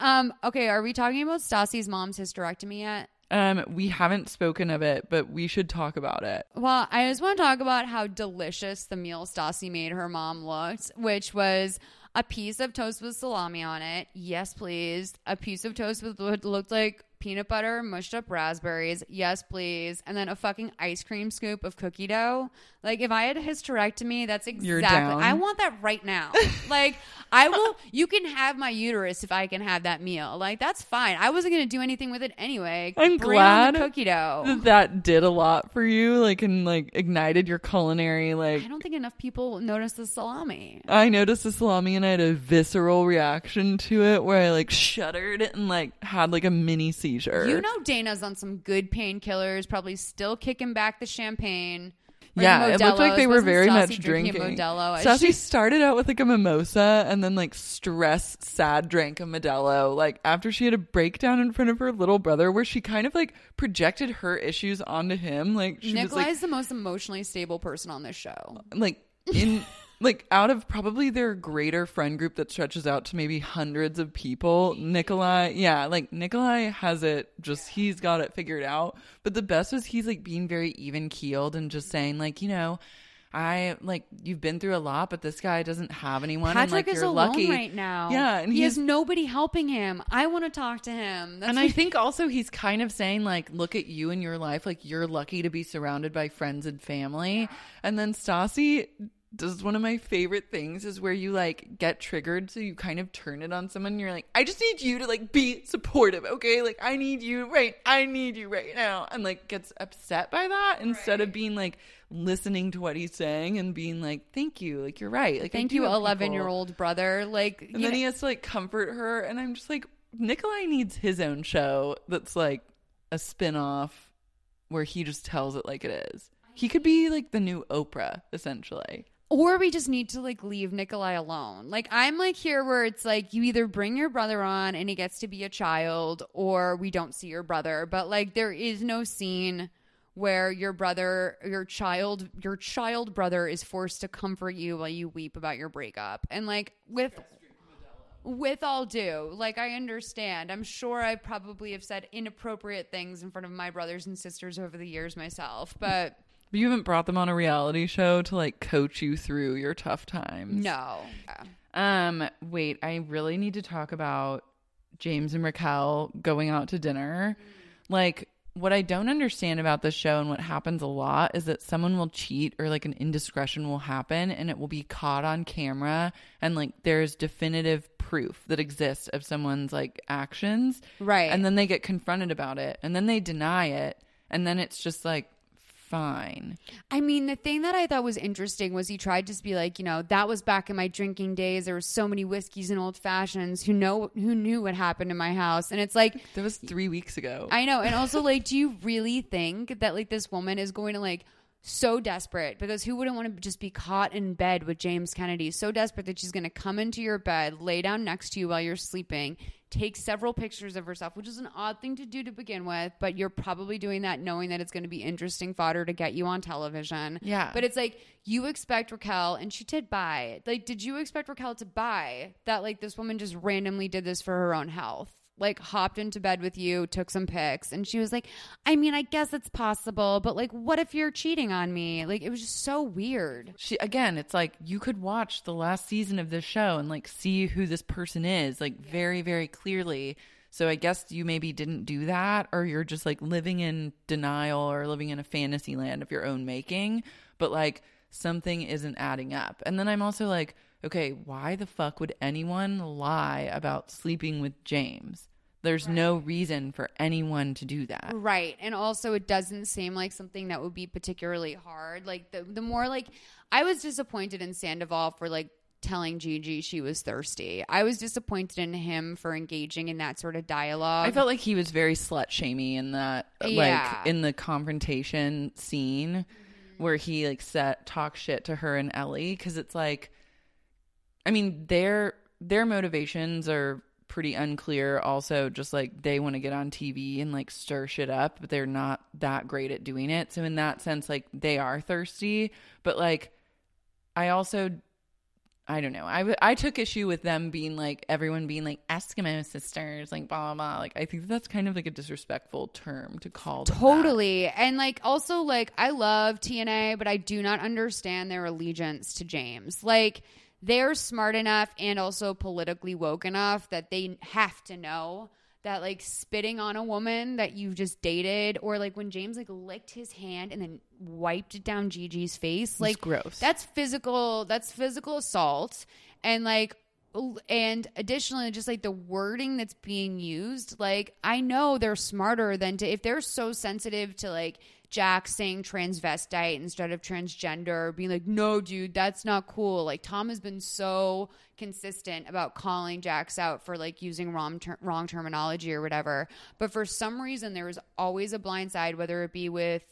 Um, okay, are we talking about Stassi's mom's hysterectomy yet? Um, we haven't spoken of it, but we should talk about it. Well, I just want to talk about how delicious the meal Stassi made her mom looked, which was a piece of toast with salami on it. Yes, please. A piece of toast with what looked like peanut butter, mushed up raspberries. Yes, please. And then a fucking ice cream scoop of cookie dough. Like if I had a hysterectomy, that's exactly. I want that right now. like I will. You can have my uterus if I can have that meal. Like that's fine. I wasn't gonna do anything with it anyway. I'm Bring glad cookie dough. that that did a lot for you, like, and like ignited your culinary, like, I don't think enough people notice the salami. I noticed the salami and I had a visceral reaction to it where I like shuddered and like had like a mini seizure. You know Dana's on some good painkillers, probably still kicking back the champagne. Yeah, it looked like they were very Stassi much drinking drinking. Modelo? Sassy She- started out with like a mimosa and then like stress sad drank a Modelo. Like after she had a breakdown in front of her little brother where she kind of like projected her issues onto him. Like she Nikolai was is the most emotionally stable person on this show. like like in like out of probably their greater friend group that stretches out to maybe hundreds of people nikolai yeah like nikolai has it just he's got it figured out but the best was he's like being very even keeled and just saying mm-hmm. like you know I like you've been through a lot, but this guy doesn't have anyone. Patrick like, is alone lucky. right now. Yeah, and he has nobody helping him. I want to talk to him. That's and I think also he's kind of saying like, look at you in your life, like you're lucky to be surrounded by friends and family. And then Stassi does one of my favorite things is where you like get triggered so you kind of turn it on someone and you're like i just need you to like be supportive okay? Like i need you right i need you right now and like gets upset by that instead of being like listening to what he's saying and being like thank you like you're right like Thank you, 11 year old brother. Like, and then know- he has to like comfort her and i'm just like nikolai needs his own show that's like a spin-off where he just tells it like it is. He could be like the new oprah essentially or we just need to like leave Nikolai alone. Like I'm like here where it's like you either bring your brother on and he gets to be a child or we don't see your brother. But like there is no scene where your brother your child your child brother is forced to comfort you while you weep about your breakup. And like with with all due, like I understand. I'm sure I probably have said inappropriate things in front of my brothers and sisters over the years myself, but you haven't brought them on a reality show to like coach you through your tough times. no. Um, wait, I really need to talk about James and Raquel going out to dinner. Like, what I don't understand about this show and what happens a lot is that someone will cheat or like an indiscretion will happen and it will be caught on camera and like there's definitive proof that exists of someone's like actions. Right. And then they get confronted about it and then they deny it and then it's just like fine. I mean, the thing that I thought was interesting was he tried to just be like, you know, that was back in my drinking days. There were so many whiskeys and old fashions. Who know who knew what happened in my house? And it's like That was 3 weeks ago. I know. And also like, do you really think that like this woman is going to like so desperate because who wouldn't want to just be caught in bed with James Kennedy? So desperate that she's going to come into your bed, lay down next to you while you're sleeping, take several pictures of herself, which is an odd thing to do to begin with, but you're probably doing that knowing that it's going to be interesting fodder to get you on television. Yeah. But it's like you expect Raquel, and she did buy. Like, did you expect Raquel to buy that? Like, this woman just randomly did this for her own health. Like, hopped into bed with you, took some pics, and she was like, "I mean, I guess it's possible, but like, what if you're cheating on me?" Like, it was just so weird. she again it's like you could watch the last season of this show and like see who this person is like very very clearly so i guess you maybe didn't do that or you're just like living in denial or living in a fantasy land of your own making but like something isn't adding up and then i'm also like okay why the fuck would anyone lie about sleeping with james there's no reason for anyone to do that Right. And also it doesn't seem like something that would be particularly hard. Like the the more like I was disappointed in Sandoval for like telling Gigi she was thirsty. I was disappointed in him for engaging in that sort of dialogue. I felt like he was very slut shamey in that, Yeah. like in the confrontation scene mm-hmm. where he like set talk shit to her and Ellie because it's like, I mean their their motivations are pretty unclear. Also, just like they want to get on TV and like stir shit up, but they're not that great at doing it. So in that sense, like they are thirsty, but like I also I don't know. I, took issue with them being like everyone being like Eskimo sisters, like blah blah. blah. Like I think that's kind of like a disrespectful term to call them. that. Totally. And like also like I love TNA, but I do not understand their allegiance to James. Like they're smart enough and also politically woke enough that they have to know that like spitting on a woman that you've just dated or like when James like licked his hand and then wiped it down Gigi's face like gross. that's physical that's physical assault and like and additionally just like the wording that's being used like i know they're smarter than to if they're so sensitive to like jax saying transvestite instead of transgender being like no dude that's not cool. Like tom has been so consistent about calling jax out for like using wrong, ter- wrong terminology or whatever. But for some reason there was always a blind side whether it be with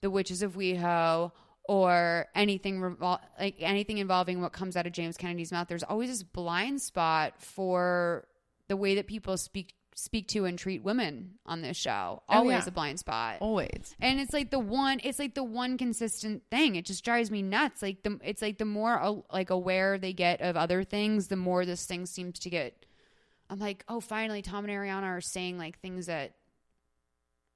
the witches of weho or anything revol- like anything involving what comes out of James Kennedy's mouth, there's always this blind spot for the way that people speak speak to and treat women on this show. Oh, Always yeah. a blind spot. Always. And it's like the one it's like the one consistent thing. It just drives me nuts. Like the it's like the more uh, like aware they get of other things, the more this thing seems to get I'm like, "Oh, finally Tom and Ariana are saying like things that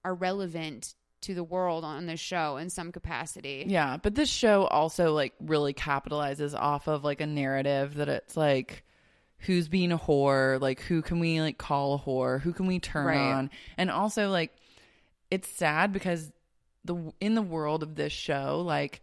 are relevant to the world on this show in some capacity." Yeah, but this show also like really capitalizes off of like a narrative that it's like who's being a whore, like who can we like call a whore, who can we turn Right. on, and also like it's sad because the in the world of this show, like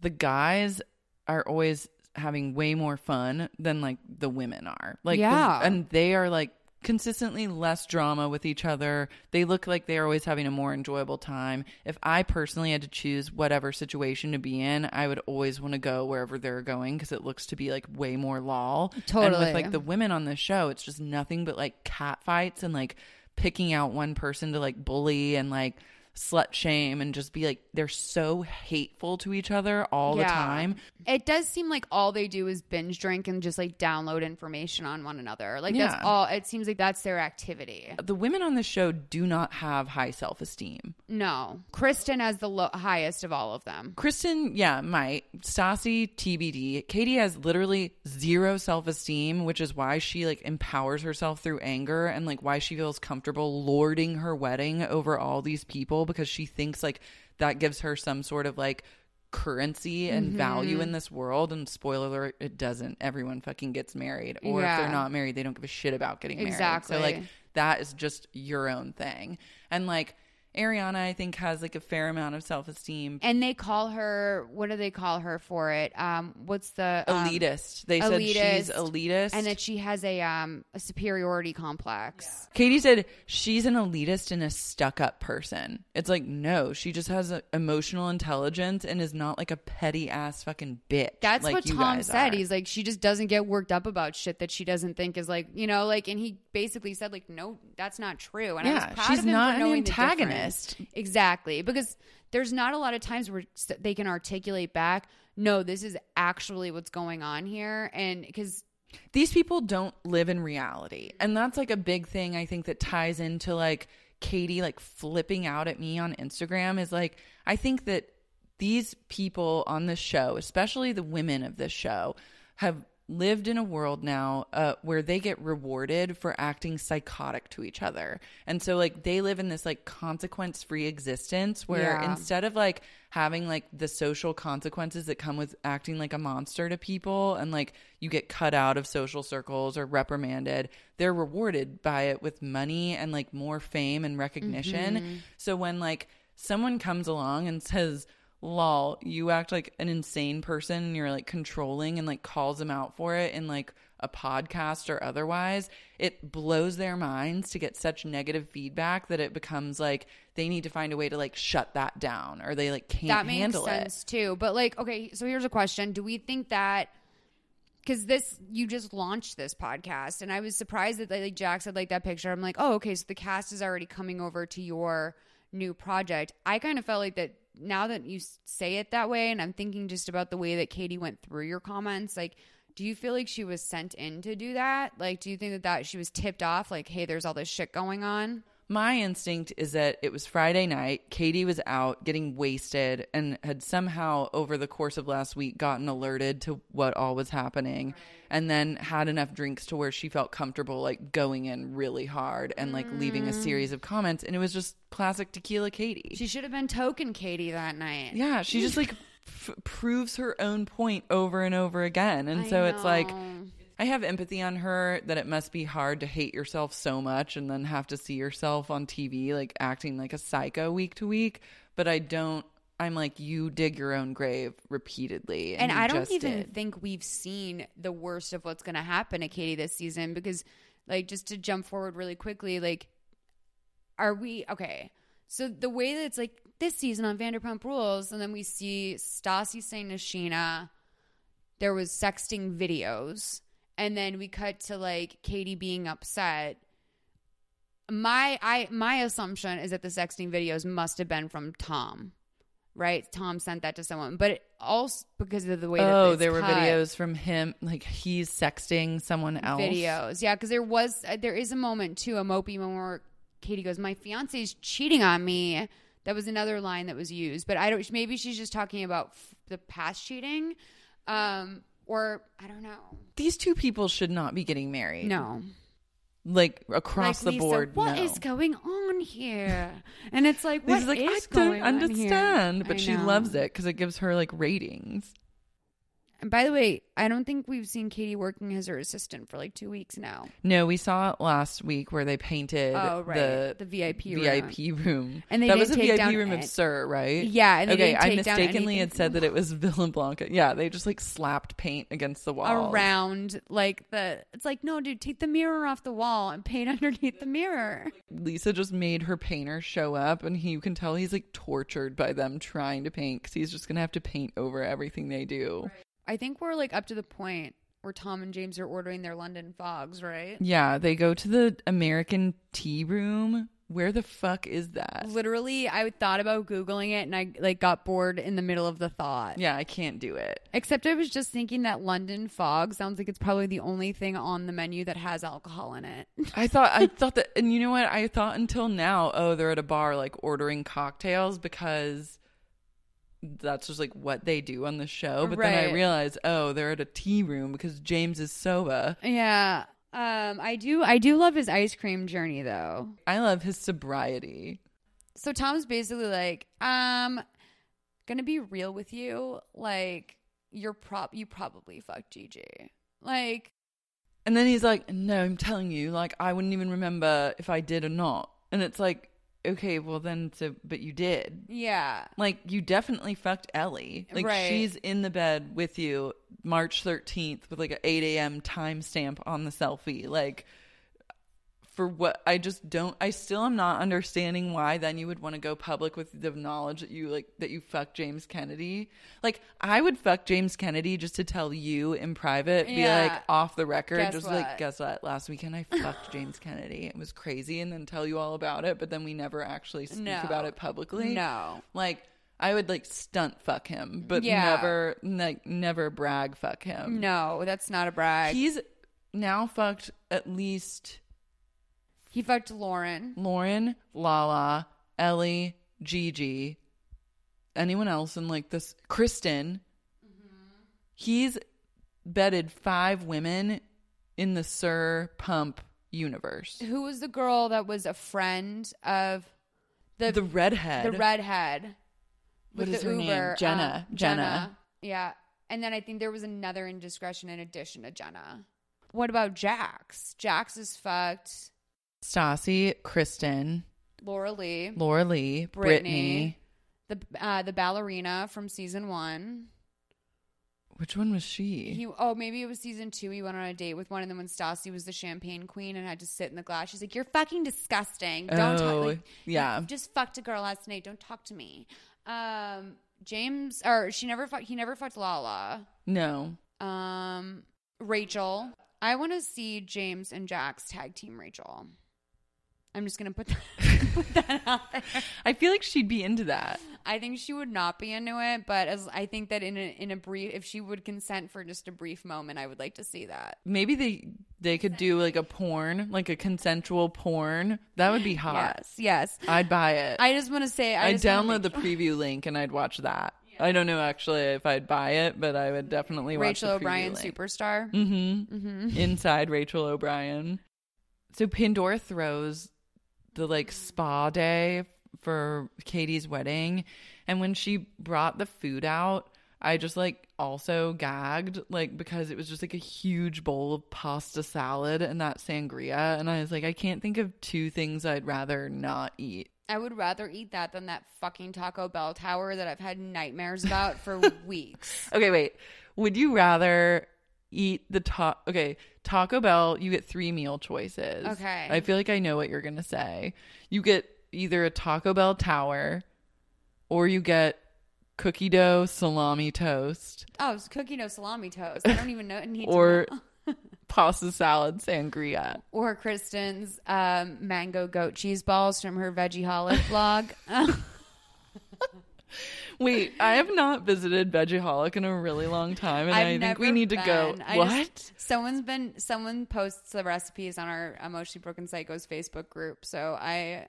the guys are always having way more fun than like the women are. Like, Yeah. and they are like consistently less drama with each other. They look like they're always having a more enjoyable time. If I personally had to choose whatever situation to be in, I would always want to go wherever they're going because it looks to be like way more lol. And Totally. with like the women on this show, it's just nothing but like cat fights and like picking out one person to like bully and like slut shame and just be like they're so hateful to each other all the time. It does seem like all they do is binge drink and just like download information on one another. Like Yeah. that's all. It seems like that's their activity. The women on this show do not have high self esteem. No, Kristen has the lo- highest of all of them. Kristen, yeah, might. Stassi, TBD. Katie has literally zero self esteem, which is why she like empowers herself through anger and like why she feels comfortable lording her wedding over all these people because she thinks like that gives her some sort of like currency and value Mm-hmm. in this world. And spoiler alert, it doesn't. Everyone fucking gets married. Or if they're not married, they don't give a shit about getting married. Exactly. So like that is just your own thing. And like Ariana, I think, has like a fair amount of self esteem. And they call her. What do they call her for it? Um, what's the um, elitist. They said she's elitist. and that she has a um a superiority complex. Katie said she's an elitist and a stuck up person. It's like, no, she just has a emotional intelligence and is not like a petty ass fucking bitch. That's like what you Tom guys said. are. He's like, she just doesn't get worked up about shit that she doesn't think is like, you know, like, and he basically said, like, no, that's not true. And I Yeah, was proud she's of him not for an knowing the antagonist. Difference. Exactly. Because there's not a lot of times where they can articulate back, no, this is actually what's going on here. And because these people don't live in reality. And that's like a big thing I think that ties into like Katie like flipping out at me on Instagram is like I think that these people on this show, especially the women of this show, have lived in a world now uh, where they get rewarded for acting psychotic to each other. And so like they live in this like consequence free existence where Yeah. instead of like having like the social consequences that come with acting like a monster to people and like you get cut out of social circles or reprimanded, they're rewarded by it with money and like more fame and recognition. So when like someone comes along and says, lol, you act like an insane person and you're like controlling and like calls them out for it in like a podcast or otherwise, it blows their minds to get such negative feedback that it becomes like they need to find a way to like shut that down or they like can't that makes handle sense it. too. But like, okay, so here's a question: Do we think that? Because this, you just launched this podcast, and I was surprised that like Jax said like that picture. I'm like, oh, okay, so the cast is already coming over to your new project. I kind of felt like that now that you say it that way, and I'm thinking just about the way that Katie went through your comments, like. Do you feel like she was sent in to do that? Like, do you think that, that she was tipped off? Like, hey, there's all this shit going on. My instinct is that it was Friday night. Katie was out getting wasted and had somehow, over the course of last week, gotten alerted to what all was happening and then had enough drinks to where she felt comfortable, like going in really hard and like leaving a series of comments. And it was just classic tequila Katie. She should have been token Katie that night. yeah, she just like f- proves her own point over and over again. And I so it's like, know. I have empathy on her that it must be hard to hate yourself so much and then have to see yourself on TV like acting like a psycho week to week. But I don't. I'm like you dig your own grave repeatedly, and, and I don't even did. think we've seen the worst of what's going to happen to Katie this season because, like, just to jump forward really quickly, like, are we okay? So the way that it's like this season on Vanderpump Rules, and then we see Stassi saying to Scheana, there was sexting videos, and then we cut to like Katie being upset. My I my assumption is that the sexting videos must have been from Tom right? Tom sent that to someone, but it also because of the way that Oh, there were videos from him, like he's sexting someone else. videos, yeah, because there was uh, there is a moment too, a mopey moment where Katie goes, "My fiance is cheating on me." That was another line that was used, but I don't. Maybe she's just talking about f- the past cheating, um, or I don't know. These two people should not be getting married. No, like across Like, the Lisa, board. What no. is going on here? And it's like, what is like, is I don't here? understand, I but she loves it because it gives her like ratings. And by the way, I don't think we've seen Katie working as her assistant for like two weeks now. No, we saw it last week where they painted Oh, right. the, The VIP room. VIP room. And they that was a VIP room of SUR, right? Yeah, and they okay, I mistakenly had said that it was Villa Blanca. Yeah, they just like slapped paint against the wall. Around like the, it's like no, dude, take the mirror off the wall and paint underneath the mirror. Lisa just made her painter show up, and he, you can tell he's like tortured by them trying to paint because he's just gonna have to paint over everything they do. I think we're like up to the point where Tom and James are ordering their London fogs, right? Yeah, they go to the American tea room. Where the fuck is that? Literally, I thought about googling it and I like got bored in the middle of the thought. Yeah, I can't do it. Except I was just thinking that London fog sounds like it's probably the only thing on the menu that has alcohol in it. I thought I thought that and you know what? I thought until now, oh, they're at a bar like ordering cocktails because that's just like what they do on the show. But then I Right. realized, oh, they're at a tea room because James is soba. yeah. Um I do I do love his ice cream journey though. I love his sobriety. So Tom's basically like, um gonna be real with you, like you're prop you probably fucked Gigi. Like And then he's like, No, I'm telling you, like I wouldn't even remember if I did or not. And it's like, okay, well then so but you did. yeah. Like you definitely fucked Ellie. Like Right. she's in the bed with you March 13th with like a 8 a.m. timestamp on the selfie. Like for what I just don't I still am not understanding why then you would want to go public with the knowledge that you like that you fucked James Kennedy. Like I would fuck James Kennedy just to tell you in private, be Yeah. like off the record, Guess just like guess what? Last weekend I fucked James Kennedy. It was crazy and then tell you all about it, but then we never actually speak No. about it publicly. No. Like I would like stunt fuck him, but Yeah. never like never brag fuck him. No, that's not a brag. He's now fucked at least he fucked Lauren. Lauren, Lala, Ellie, Gigi, anyone else in like this Kristen. He's bedded five women in the SUR Pump universe. Who was the girl that was a friend of the The redhead. The redhead. What is her name? Jenna. um, Jenna. Yeah. And then I think there was another indiscretion in addition to Jenna. What about Jax? Jax is fucked. Stassi, Kristen, Laura Lee. Laura Lee, Brittany. Brittany. The uh, the ballerina from season one. Which one was she? He oh maybe it was season two. He went on a date with one, and then when Stassi was the champagne queen and had to sit in the glass, she's like, "You're fucking disgusting. Don't talk. Oh, Like, yeah. you just fucked a girl last night. Don't talk to me." Um, James or she never fucked. He never fucked Lala. no. Um, Rachel. I want to see James and Jax tag team Rachel. I'm just gonna put that, put that out there. I feel like she'd be into that. I think she would not be into it, but as I think that in a in a brief, if she would consent for just a brief moment, I would like to see that. Maybe they they could do like a porn, like a consensual porn. That would be hot. Yes, yes. I'd buy it. I just want to say, I I'd download the preview link and I'd watch that. I don't know actually if I'd buy it, but I would definitely watch Rachel O'Brien link. superstar. Mm-hmm. Inside Rachel O'Brien. So Pandora throws the like spa day for Katie's wedding, and when she brought the food out, I just like also gagged like because it was just like a huge bowl of pasta salad and that sangria, and I was like, I can't think of two things I'd rather not eat. I would rather eat that than that fucking Taco Bell tower that I've had nightmares about for weeks. Okay, wait. Would you rather eat the ta Okay, Taco Bell, you get three meal choices. Okay. I feel like I know what you're to say. You get either a Taco Bell tower or you get cookie dough salami toast Oh, it's cookie dough salami toast. I don't even know. Need or pasta salad sangria. or Kristen's um, mango goat cheese balls from her Veggieholic blog. Wait, I have not visited Veggieholic in a really long time and I've I think we need to go. I what? just- someone's been someone posts the recipes on our emotionally broken psychos Facebook group, so I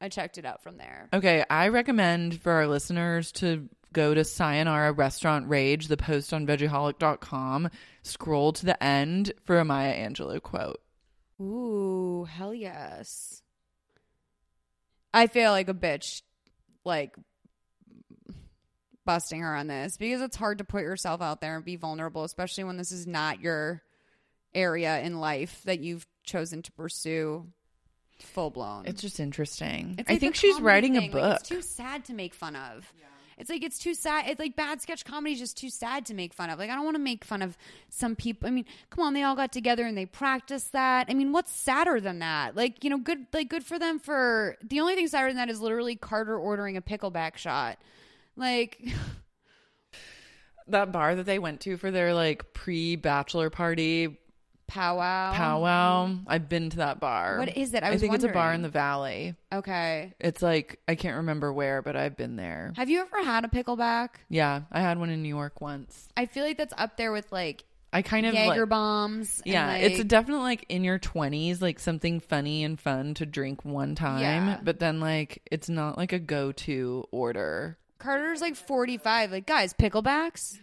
I checked it out from there. Okay, I recommend for our listeners to go to Sayonara Restaurant Rage, the post on veggieholic.com, scroll to the end for a Maya Angelou quote. Ooh, hell yes. I feel like a bitch, like busting her on this because it's hard to put yourself out there and be vulnerable, especially when this is not your area in life that you've chosen to pursue full blown. It's just interesting. It's I think she's comedy writing a book. Like, it's too sad to make fun of. It's like it's too sad. It's like bad sketch comedy is just too sad to make fun of. Like I don't want to make fun of some people. I mean, come on, they all got together and they practiced that. I mean, what's sadder than that? Like you know, good like good for them for the only thing sadder than that is literally Carter ordering a pickleback shot. Like that bar that they went to for their like pre-bachelor party powwow. powwow. I've been to that bar. What is it? I was think it's a bar in the valley. Okay. It's like I can't remember where, but I've been there. Have you ever had a pickleback? Yeah, I had one in New York once. I feel like that's up there with like I kind of Jaeger like, bombs. Yeah, it's a like- definitely like in your 20s, like something funny and fun to drink one time, Yeah. but then like it's not like a go-to order. Carter's like 45. Like, guys, picklebacks?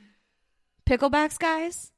Picklebacks, guys?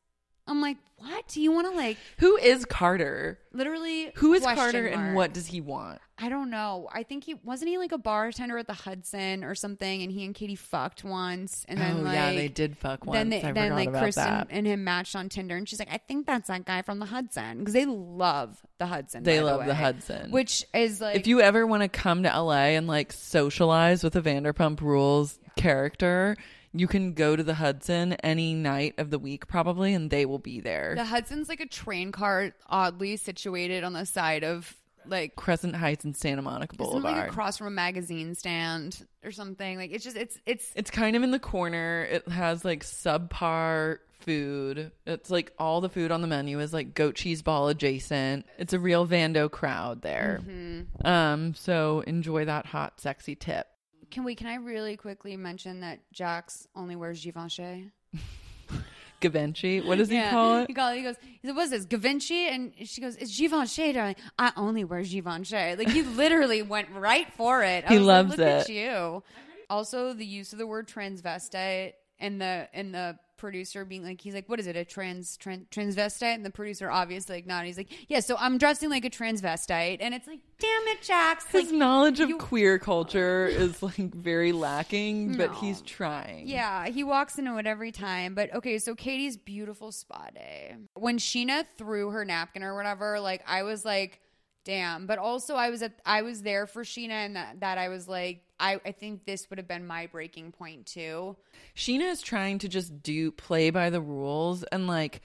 I'm like, what? Do you want to like Who is Carter? literally Who is Carter and what does he want? I don't know. I think he wasn't he like a bartender at the Hudson or something and he and Katie fucked once and then oh like yeah, they did fuck once. Then, they, I then like Kristen that. and him matched on Tinder, and she's like, "I think that's that guy from the Hudson," because they love the Hudson. They love the way. Hudson. which is like if you ever want to come to LA and like socialize with a Vanderpump Rules character, you can go to the Hudson any night of the week probably, and they will be there. The Hudson's like a train car, oddly situated on the side of like Crescent Heights and Santa Monica Boulevard. like across from a magazine stand or something. Like it's just it's it's it's kind of in the corner. It has like subpar food. It's like all the food on the menu is like goat cheese ball adjacent. It's a real Vando crowd there. Mm-hmm. Um, so enjoy that hot, sexy tip. Can we? Can I really quickly mention that Jax only wears Givenchy? Givenchy, what does he Yeah. call it? He, call, he goes, he said, what's this, Givenchy? And she goes, it's Givenchy, darling. I only wear Givenchy. Like, he literally went right for it. I He was like, loves Look at it. you. Also, the use of the word transvestite and the and the producer being like, he's like, what is it, a trans, trans transvestite? And the producer obviously like not. He's like, yeah, so I'm dressing like a transvestite. And it's like, damn it, Jax. His Like, knowledge of you- queer culture is like very lacking, but No. he's trying. Yeah, he walks into it every time. But okay, so Katie's beautiful spa day. Eh? When Scheana threw her napkin or whatever, like I was like, damn. But also I was at I was there for Scheana and that, that I was like, I, I think this would have been my breaking point too. Scheana is trying to just do play by the rules and like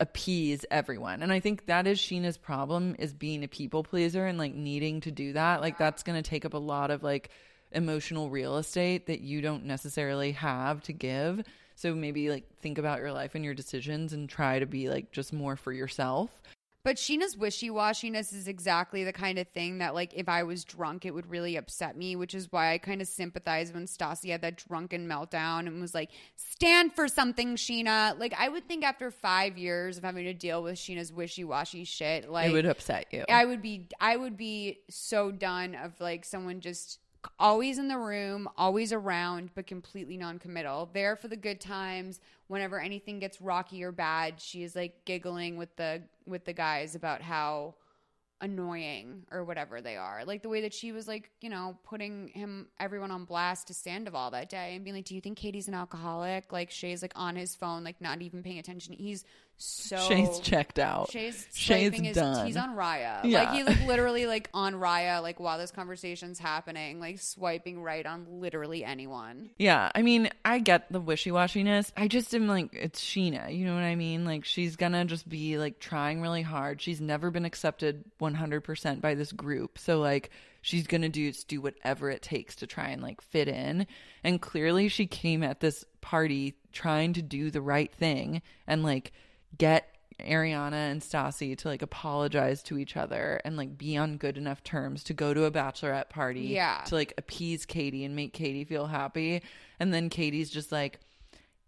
appease everyone. And I think that is Scheana's problem is being a people pleaser and like needing to do that. Like that's going to take up a lot of like emotional real estate that you don't necessarily have to give. So maybe like think about your life and your decisions and try to be like just more for yourself. But Scheana's wishy washiness is exactly the kind of thing that, like, if I was drunk, it would really upset me, which is why I kind of sympathize when Stassi had that drunken meltdown and was like, stand for something, Scheana. Like, I would think after five years of having to deal with Scheana's wishy washy shit, like, it would upset you. I would be, I would be so done of like someone just always in the room, always around, but completely non-committal. There for the good times. Whenever anything gets rocky or bad, she is like giggling with the with the guys about how annoying or whatever they are. Like the way that she was like, you know, putting him everyone on blast to Sandoval that day and being like, "Do you think Katie's an alcoholic?" Like Shay's like on his phone, like not even paying attention. He's so Shay's checked out. Shay's Shay's his, done. He's on Raya. Yeah. Like he like literally like on Raya, like while this conversation's happening, like swiping right on literally anyone. Yeah, I mean, I get the wishy washiness. I just am like, it's Scheana. You know what I mean? Like, she's gonna just be like trying really hard. She's never been accepted 100% by this group. So, like, she's gonna do, do whatever it takes to try and like fit in. And clearly, she came at this party trying to do the right thing and like get Ariana and Stassi to like apologize to each other and like be on good enough terms to go to a bachelorette party Yeah. to like appease Katie and make Katie feel happy. And then Katie's just like,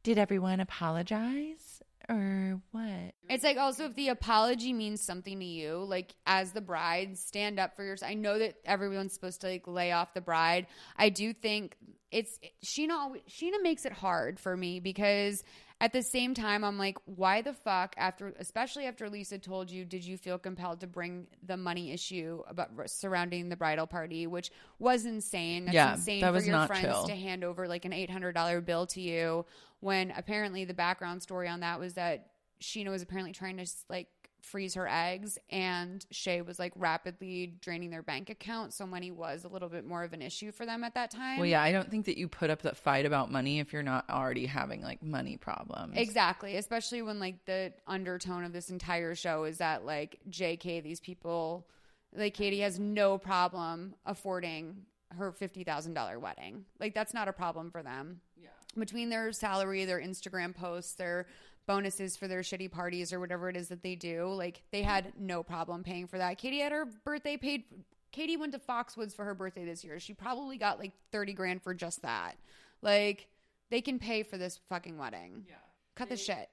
Did everyone apologize? Or what? It's like also if the apology means something to you, like as the bride, stand up for yourself. I know that everyone's supposed to like lay off the bride. I do think it's Scheana. always- Scheana makes it hard for me because At the same time, I'm like, why the fuck after especially after Lisa told you, did you feel compelled to bring the money issue about surrounding the bridal party, which was insane. That's Yeah, insane that for your not friends chill. to hand over like an eight hundred dollar bill to you when apparently the background story on that was that Scheana was apparently trying to like freeze her eggs and Shay was like rapidly draining their bank account so money was a little bit more of an issue for them at that time. Well, yeah, I don't think that you put up that fight about money if you're not already having like money problems. Exactly, especially when like the undertone of this entire show is that like JK these people like Katie has no problem affording her $50,000 wedding. Like that's not a problem for them. Yeah. Between their salary, their Instagram posts, their bonuses for their shitty parties or whatever it is that they do, like they had no problem paying for that. Katie had her birthday paid Katie went to Foxwoods for her birthday this year. She probably got like 30 grand for just that. Like they can pay for this fucking wedding. Yeah. Cut the shit.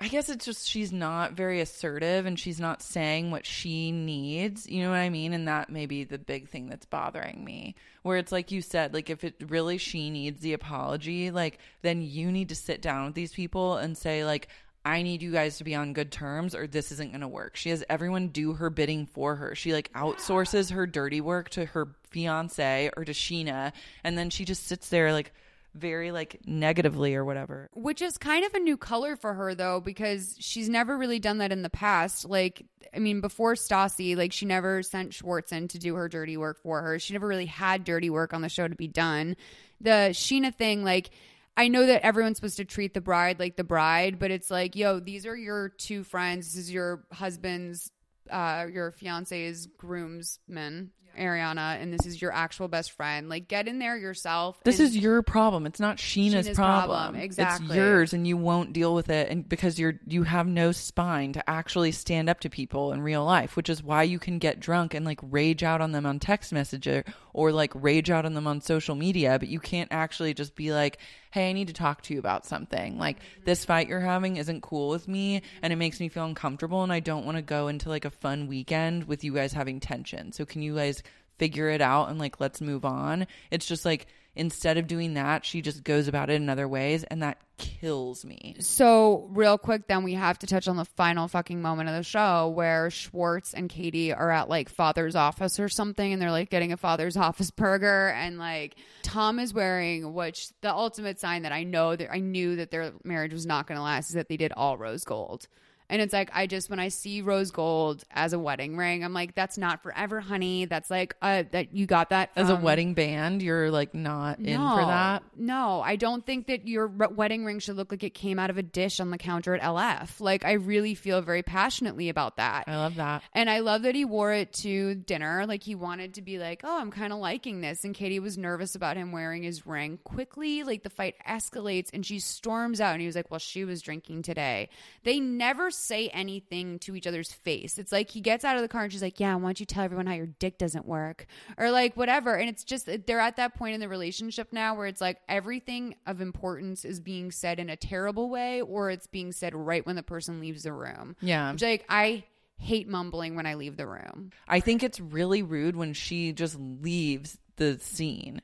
I guess it's just she's not very assertive and she's not saying what she needs. You know what I mean? And that may be the big thing that's bothering me. Where it's like you said, like if it really she needs the apology, like then you need to sit down with these people and say, like, I need you guys to be on good terms or this isn't going to work. She has everyone do her bidding for her. She like outsources her dirty work to her fiance or to Scheana. And then she just sits there like very like negatively or whatever. Which is kind of a new color for her though, because she's never really done that in the past. Like, I mean, before Stassi, like she never sent Schwartz in to do her dirty work for her. She never really had dirty work on the show to be done. The Scheana thing, like, I know that everyone's supposed to treat the bride like the bride, but it's like, yo, these are your two friends. This is your husband's, uh, your fiance's groomsmen, Ariana, and this is your actual best friend. Like, get in there yourself. This is your problem. It's not Scheana's, Scheana's problem. problem. Exactly. It's yours and you won't deal with it and because you're you have no spine to actually stand up to people in real life, which is why you can get drunk and like rage out on them on text messenger or like rage out on them on social media, but you can't actually just be like, "Hey, I need to talk to you about something." Like this fight you're having isn't cool with me and it makes me feel uncomfortable and I don't want to go into like a fun weekend with you guys having tension. So can you guys figure it out and like let's move on. It's just like instead of doing that, she just goes about it in other ways and that kills me. So, real quick, then we have to touch on the final fucking moment of the show where Schwartz and Katie are at like father's office or something, and they're like getting a father's office burger, and like Tom is wearing, which the ultimate sign that I know that I knew that their marriage was not going to last is that they did all rose gold. And it's like I just when I see rose gold as a wedding ring, I'm like, that's not forever, honey. That's like uh that you got that As a wedding band, you're like not in for that. no, I don't think that your wedding ring should look like it came out of a dish on the counter at LF. Like, I really feel very passionately about that. I love that. And I love that he wore it to dinner. Like, he wanted to be like, oh, I'm kind of liking this. And Katie was nervous about him wearing his ring. Quickly, like, the fight escalates and she storms out. And he was like, well, she was drinking today. They never say anything to each other's face. It's like he gets out of the car and she's like, yeah, why don't you tell everyone how your dick doesn't work? Or like, whatever. And it's just, they're at that point in the relationship now where it's like everything of importance is being said in a terrible way or it's being said right when the person leaves the room. Yeah. Which, like, I hate mumbling when I leave the room. I think it's really rude when she just leaves the scene.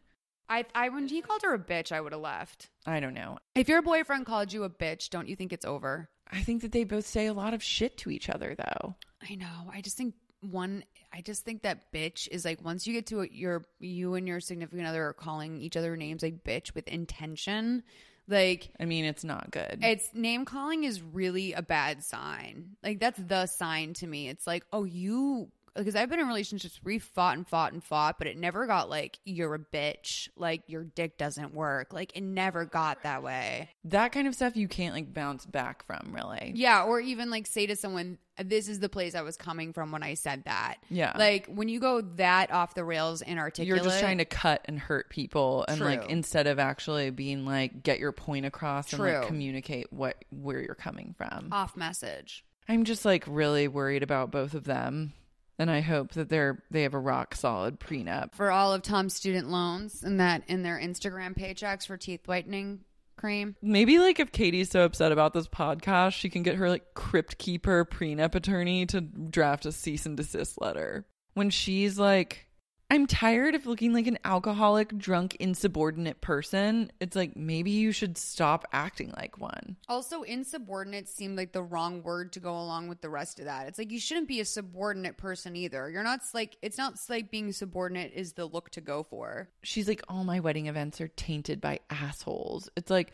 I, I when he called her a bitch, I would have left. I don't know. If your boyfriend called you a bitch, don't you think it's over? I think that they both say a lot of shit to each other though. I know. I just think one. I just think that bitch is like once you get to it, your you and your significant other are calling each other names like bitch with intention. Like I mean, it's not good. it's name calling is really a bad sign. Like that's the sign to me. It's like oh you because I've been in relationships where we fought and fought and fought, but it never got like you're a bitch, like your dick doesn't work. Like it never got that way. that kind of stuff you can't like bounce back from, really. Yeah, or even like say to someone, "This is the place I was coming from when I said that." Yeah. like when you go that off the rails and inarticulate, You're just trying to cut and hurt people, and like instead of actually being like get your point across and like communicate what where you're coming from. off message. I'm just like really worried about both of them, and I hope that they're they have a rock solid prenup. For all of Tom's student loans and that in their Instagram paychecks for teeth whitening cream. Maybe like if Katie's so upset about this podcast, she can get her like crypt keeper prenup attorney to draft a cease and desist letter. When she's like I'm tired of looking like an alcoholic, drunk, insubordinate person. It's like maybe you should stop acting like one. Also, insubordinate seemed like the wrong word to go along with the rest of that. It's like you shouldn't be a subordinate person either. You're not like it's not like being subordinate is the look to go for. She's like, all my wedding events are tainted by assholes. It's like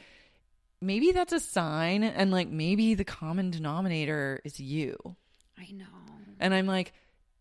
maybe that's a sign, and like maybe the common denominator is you. I know. And I'm like,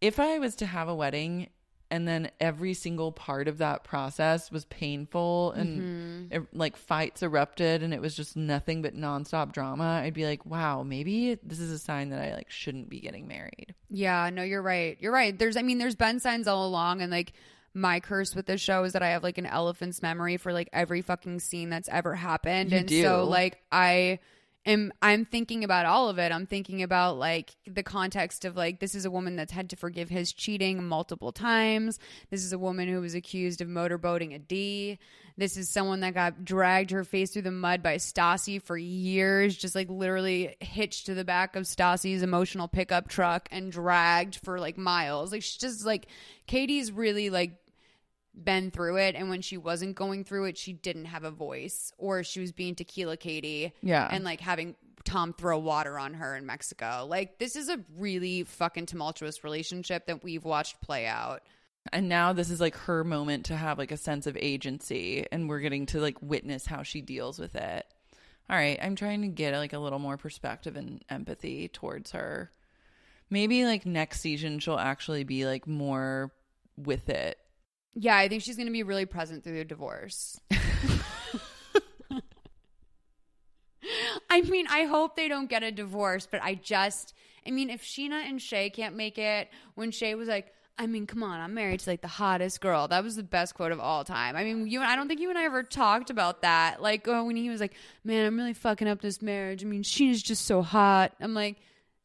if I was to have a wedding and then every single part of that process was painful and mm-hmm. it, like fights erupted and it was just nothing but nonstop drama, I'd be like, wow, maybe this is a sign that I like shouldn't be getting married. Yeah, no, you're right. You're right. There's, I mean, there's been signs all along, and like my curse with this show is that I have like an elephant's memory for like every fucking scene that's ever happened, You and do. so like I am, I'm thinking about all of it. I'm thinking about like the context of like this is a woman that's had to forgive his cheating multiple times. This is a woman who was accused of motorboating a D. This is someone that got dragged her face through the mud by Stassi for years, just like literally hitched to the back of Stassi's emotional pickup truck and dragged for like miles. Like she's just like Katie's really like been through it and when she wasn't going through it she didn't have a voice or she was being tequila Katie Yeah. and like having Tom throw water on her in Mexico. Like this is a really fucking tumultuous relationship that we've watched play out. And now this is like her moment to have like a sense of agency and we're getting to like witness how she deals with it. All right, I'm trying to get like a little more perspective and empathy towards her. Maybe like next season she'll actually be like more with it. Yeah, I think she's going to be really present through the divorce. I mean, I hope they don't get a divorce, but I just, I mean, if Scheana and Shay can't make it, when Shay was like, I mean, come on, I'm married to like the hottest girl. That was the best quote of all time. I mean, you, and I don't think you and I ever talked about that. Like uh, when he was like, "Man, I'm really fucking up this marriage." I mean, Scheana's just so hot. I'm like,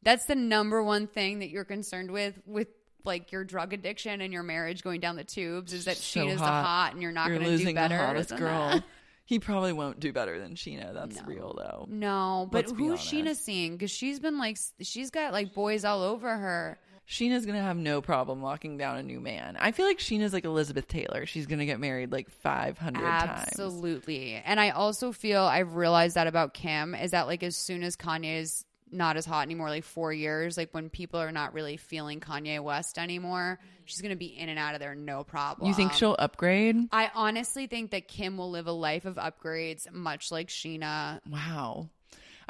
that's the number one thing that you're concerned with with like your drug addiction and your marriage going down the tubes is that So Scheana's the hot and you're not going to do losing better. the hottest girl. that. he probably won't do better than Scheana. That's No. real though. No, but Let's who's. Scheana seeing? Because she's been like, she's got like boys all over her. Scheana's gonna have no problem locking down a new man. I feel like Scheana's like Elizabeth Taylor. She's gonna get married like five hundred times. Absolutely. And I also feel I've realized that about Kim is that like as soon as Kanye is not as hot anymore, like four years, like when people are not really feeling Kanye West anymore, she's gonna be in and out of there no problem. You think she'll upgrade? I honestly think that Kim will live a life of upgrades, much like Scheana. Wow.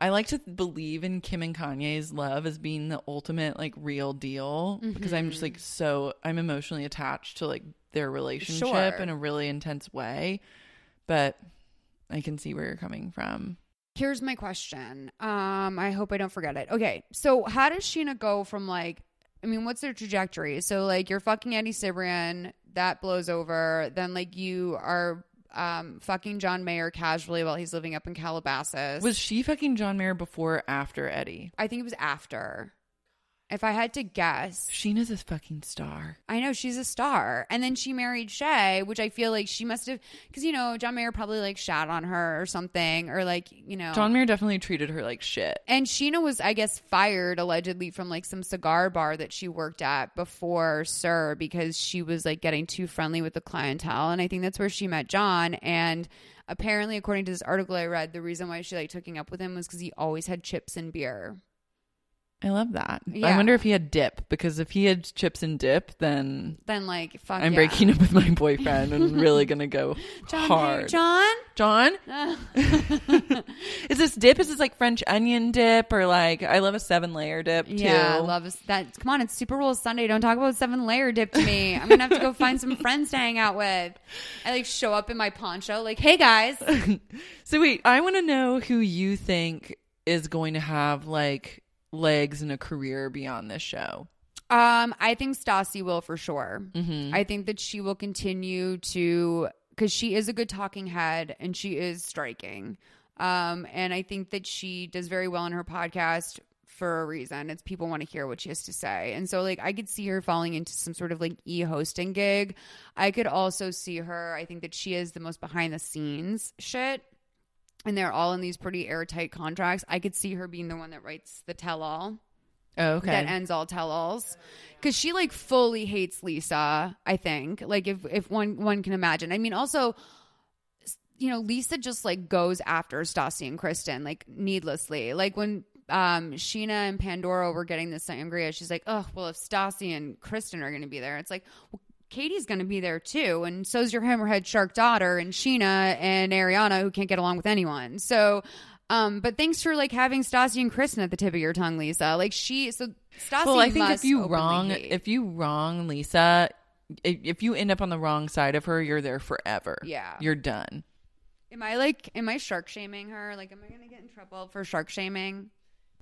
I like to believe in Kim and Kanye's love as being the ultimate like real deal because I'm just mm-hmm. like so I'm emotionally attached to like their relationship Sure. in a really intense way. But I can see where you're coming from. Here's my question. Um, I hope I don't forget it. Okay, so how does Scheana go from like, I mean, what's their trajectory? So like, you're fucking Eddie Cibrian, that blows over. Then like, you are um fucking John Mayer casually while he's living up in Calabasas. Was she fucking John Mayer before or after Eddie? I think it was after. If I had to guess, Scheana's a fucking star. I know she's a star. And then she married Shay, which I feel like she must have, because, you know, John Mayer probably like shat on her or something, or like, you know. John Mayer definitely treated her like shit. And Scheana was, I guess, fired allegedly from like some cigar bar that she worked at before SUR because she was like getting too friendly with the clientele. And I think that's where she met John. And apparently, according to this article I read, the reason why she liked hooking up with him was because he always had chips and beer. I love that. I wonder if he had dip because if he had chips and dip, then Then, like, fuck I'm yeah. breaking up with my boyfriend and really gonna go John, hey, hard. John? John? is this dip? Is this like French onion dip or like I love a seven layer dip too? Yeah, I love that. Come on, it's Super Bowl Sunday. Don't talk about seven layer dip to me. I'm gonna have to go find some friends to hang out with. I like show up in my poncho, like, hey guys. So wait, I want to know who you think is going to have like legs and a career beyond this show. Um, I think Stassi will for sure. Mm-hmm. I think that she will continue to because she is a good talking head and she is striking. Um, and I think that she does very well in her podcast for a reason. It's people want to hear what she has to say. And so like I could see her falling into some sort of like e-hosting gig. I could also see her, I think that she is the most behind the scenes shit. And they're all in these pretty airtight contracts. I could see her being the one that writes the tell all. Oh, okay. that ends all tell-alls because she like fully hates Lisa. I think like if if one one can imagine. I mean, also. You know, Lisa just like goes after Stassi and Kristen like needlessly. Like when um Scheana and Pandora were getting the sangria, she's like, "Oh, well, if Stassi and Kristen are going to be there, it's like, well, Katie's going to be there too, and so's your hammerhead shark daughter and Scheana and Ariana, who can't get along with anyone. So, um, but thanks for like having Stassi and Kristen at the tip of your tongue, Lisa. Like she, so Stassi. well, I think if you wrong, hate. if you wrong Lisa, if, if you end up on the wrong side of her, you're there forever. Yeah. you're done. am I like, am I shark shaming her? Like, am I going to get in trouble for shark shaming?